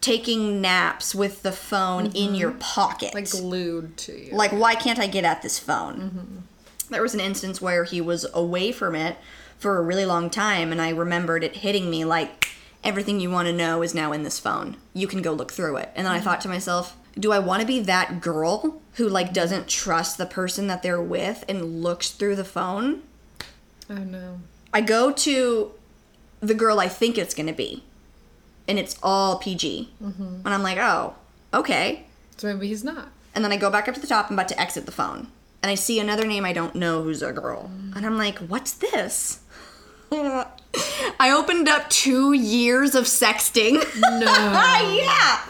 A: Taking naps with the phone in your pocket.
B: Mm-hmm. like glued to you.
A: Like, why can't I get at this phone? There was an instance where he was away from it for a really long time, and I remembered it hitting me like, everything you want to know is now in this phone. You can go look through it. And then I thought to mm-hmm. myself, do I want to be that girl who like doesn't trust the person that they're with and looks through the phone?
B: oh no.
A: I go to the girl I think it's going to be, and it's all PG. Mm-hmm. And I'm like, oh, okay.
B: So maybe he's not.
A: And then I go back up to the top. I'm about to exit the phone. And I see another name I don't know who's a girl. Mm. And I'm like, what's this? I opened up two years of sexting.
B: No.
A: yeah.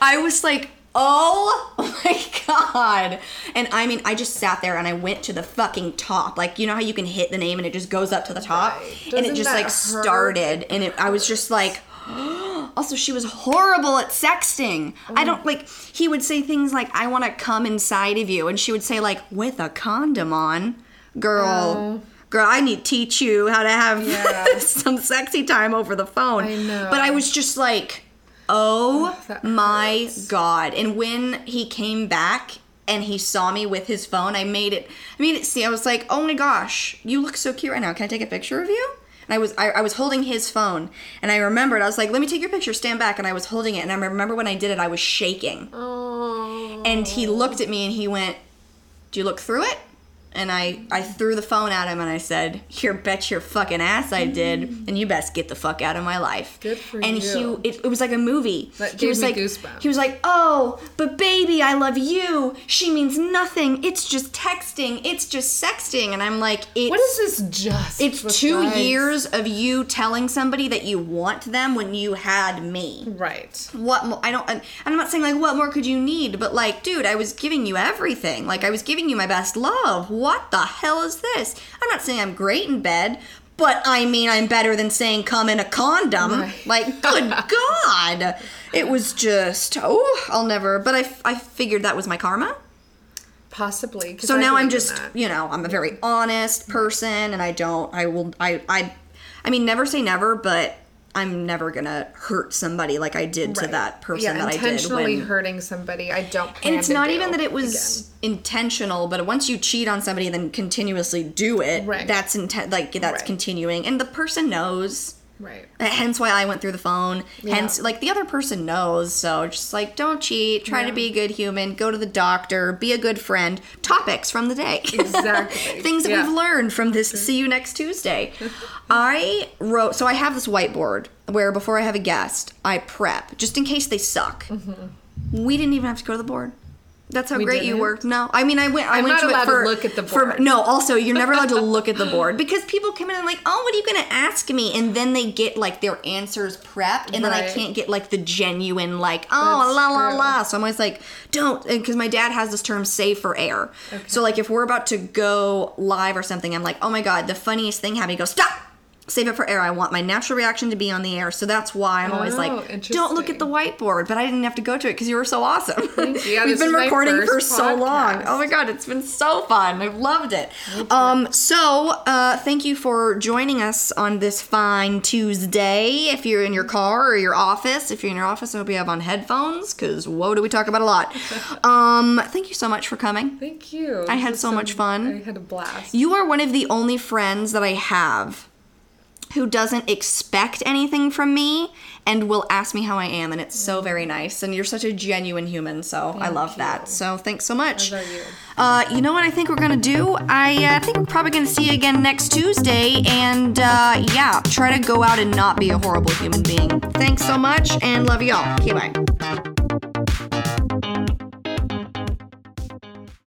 A: I was like, oh my God. And I mean, I just sat there and I went to the fucking top. Like, you know how you can hit the name and it just goes up to the top?
B: Right.
A: And it just like
B: hurt?
A: started. And it, I was just like, also, she was horrible at sexting. I don't mm. like, he would say things like, I want to come inside of you. And she would say, like, with a condom on. Girl,
B: Oh.
A: Girl, I need to teach you how to have
B: Yeah.
A: some sexy time over the phone.
B: I know.
A: But I was just like, oh, oh
B: that
A: my
B: hurts.
A: God. And when he came back, and he saw me with his phone. I made it. I made it see. I was like, "Oh my gosh, you look so cute right now. Can I take a picture of you?" And I was I, I was holding his phone, and I remembered I was like, "Let me take your picture. Stand back." And I was holding it, and I remember when I did it, I was shaking.
B: Oh.
A: And he looked at me and he went, "Do you look through it?" And I I threw the phone at him and I said, "Your bet your fucking ass I did, mm. and you best get the fuck out of my life."
B: Good for
A: and
B: you.
A: he it, it was like a movie.
B: That
A: he was
B: me
A: like
B: goosebumps.
A: he was like, "Oh, but baby, I love you. She means nothing. It's just texting. It's just sexting." And I'm like, "It's
B: What is this just?
A: it's two
B: guys?
A: years of you telling somebody that you want them when you had me."
B: Right.
A: what I don't and I'm not saying like what more could you need but like dude I was giving you everything like I was giving you my best love what the hell is this I'm not saying I'm great in bed but I mean I'm better than saying come in a condom
B: Right.
A: like good god it was just oh I'll never but I, I figured that was my karma
B: Possibly.
A: so
B: I
A: now I'm just
B: that.
A: you know I'm a very honest person and I don't I will I I I mean never say never but I'm never gonna hurt somebody like I did to that person
B: yeah,
A: that I did
B: intentionally
A: when
B: hurting somebody. I don't.
A: And it's not even that it was intentional, but once you cheat on somebody and then continuously do it,
B: Right.
A: that's intent. like that's
B: Right.
A: continuing, and the person knows.
B: Right.
A: Uh, hence why I went through the phone. Hence, like the other person knows. So just like, don't cheat. Try to be a good human. Go to the doctor. Be a good friend. Topics from the day.
B: Exactly.
A: Things that
B: Yeah.
A: we've learned from this. See you next Tuesday. I wrote. So I have this whiteboard where before I have a guest, I prep just in case they suck. Mm-hmm. We didn't even have to go to the board. That's how.
B: We
A: great you
B: didn't?
A: were. No, I mean I went. I
B: I'm
A: went
B: not
A: to
B: allowed
A: it
B: to look at the board.
A: for- no, also you're never allowed to look at the board because people come in and like, oh, what are you going to ask me? And then they get like their answers prepped, and then I can't get like the genuine like, oh
B: That's
A: la la
B: true.
A: la. So I'm always like, don't, because my dad has this term save for air. So like if we're about to go live or something, I'm like, oh my god, the funniest thing happened. He goes, stop. Save it for air. I want my natural reaction to be on the air. So that's why I'm always
B: Oh,
A: like, don't look at the whiteboard. But I didn't have to go to it because you were so awesome.
B: Yeah,
A: We've been recording for so long. Oh my god, it's been so fun. I've loved it. Um, so uh, thank you for joining us on this fine Tuesday. If you're in your car or your office, if you're in your office, I hope you have on headphones because whoa, do we talk about a lot. Um, thank you so much for coming.
B: Thank you.
A: I had
B: This
A: so much fun.
B: I had a blast.
A: You are one of the only friends that I have who doesn't expect anything from me and will ask me how I am, and it's so very nice. And you're such a genuine human, so I love that. So thanks so much.
B: You?
A: Uh, you know what I think we're gonna do? I uh, think we're probably gonna see you again next Tuesday, and uh, yeah, try to go out and not be a horrible human being. Thanks so much, and love you all. Okay, bye.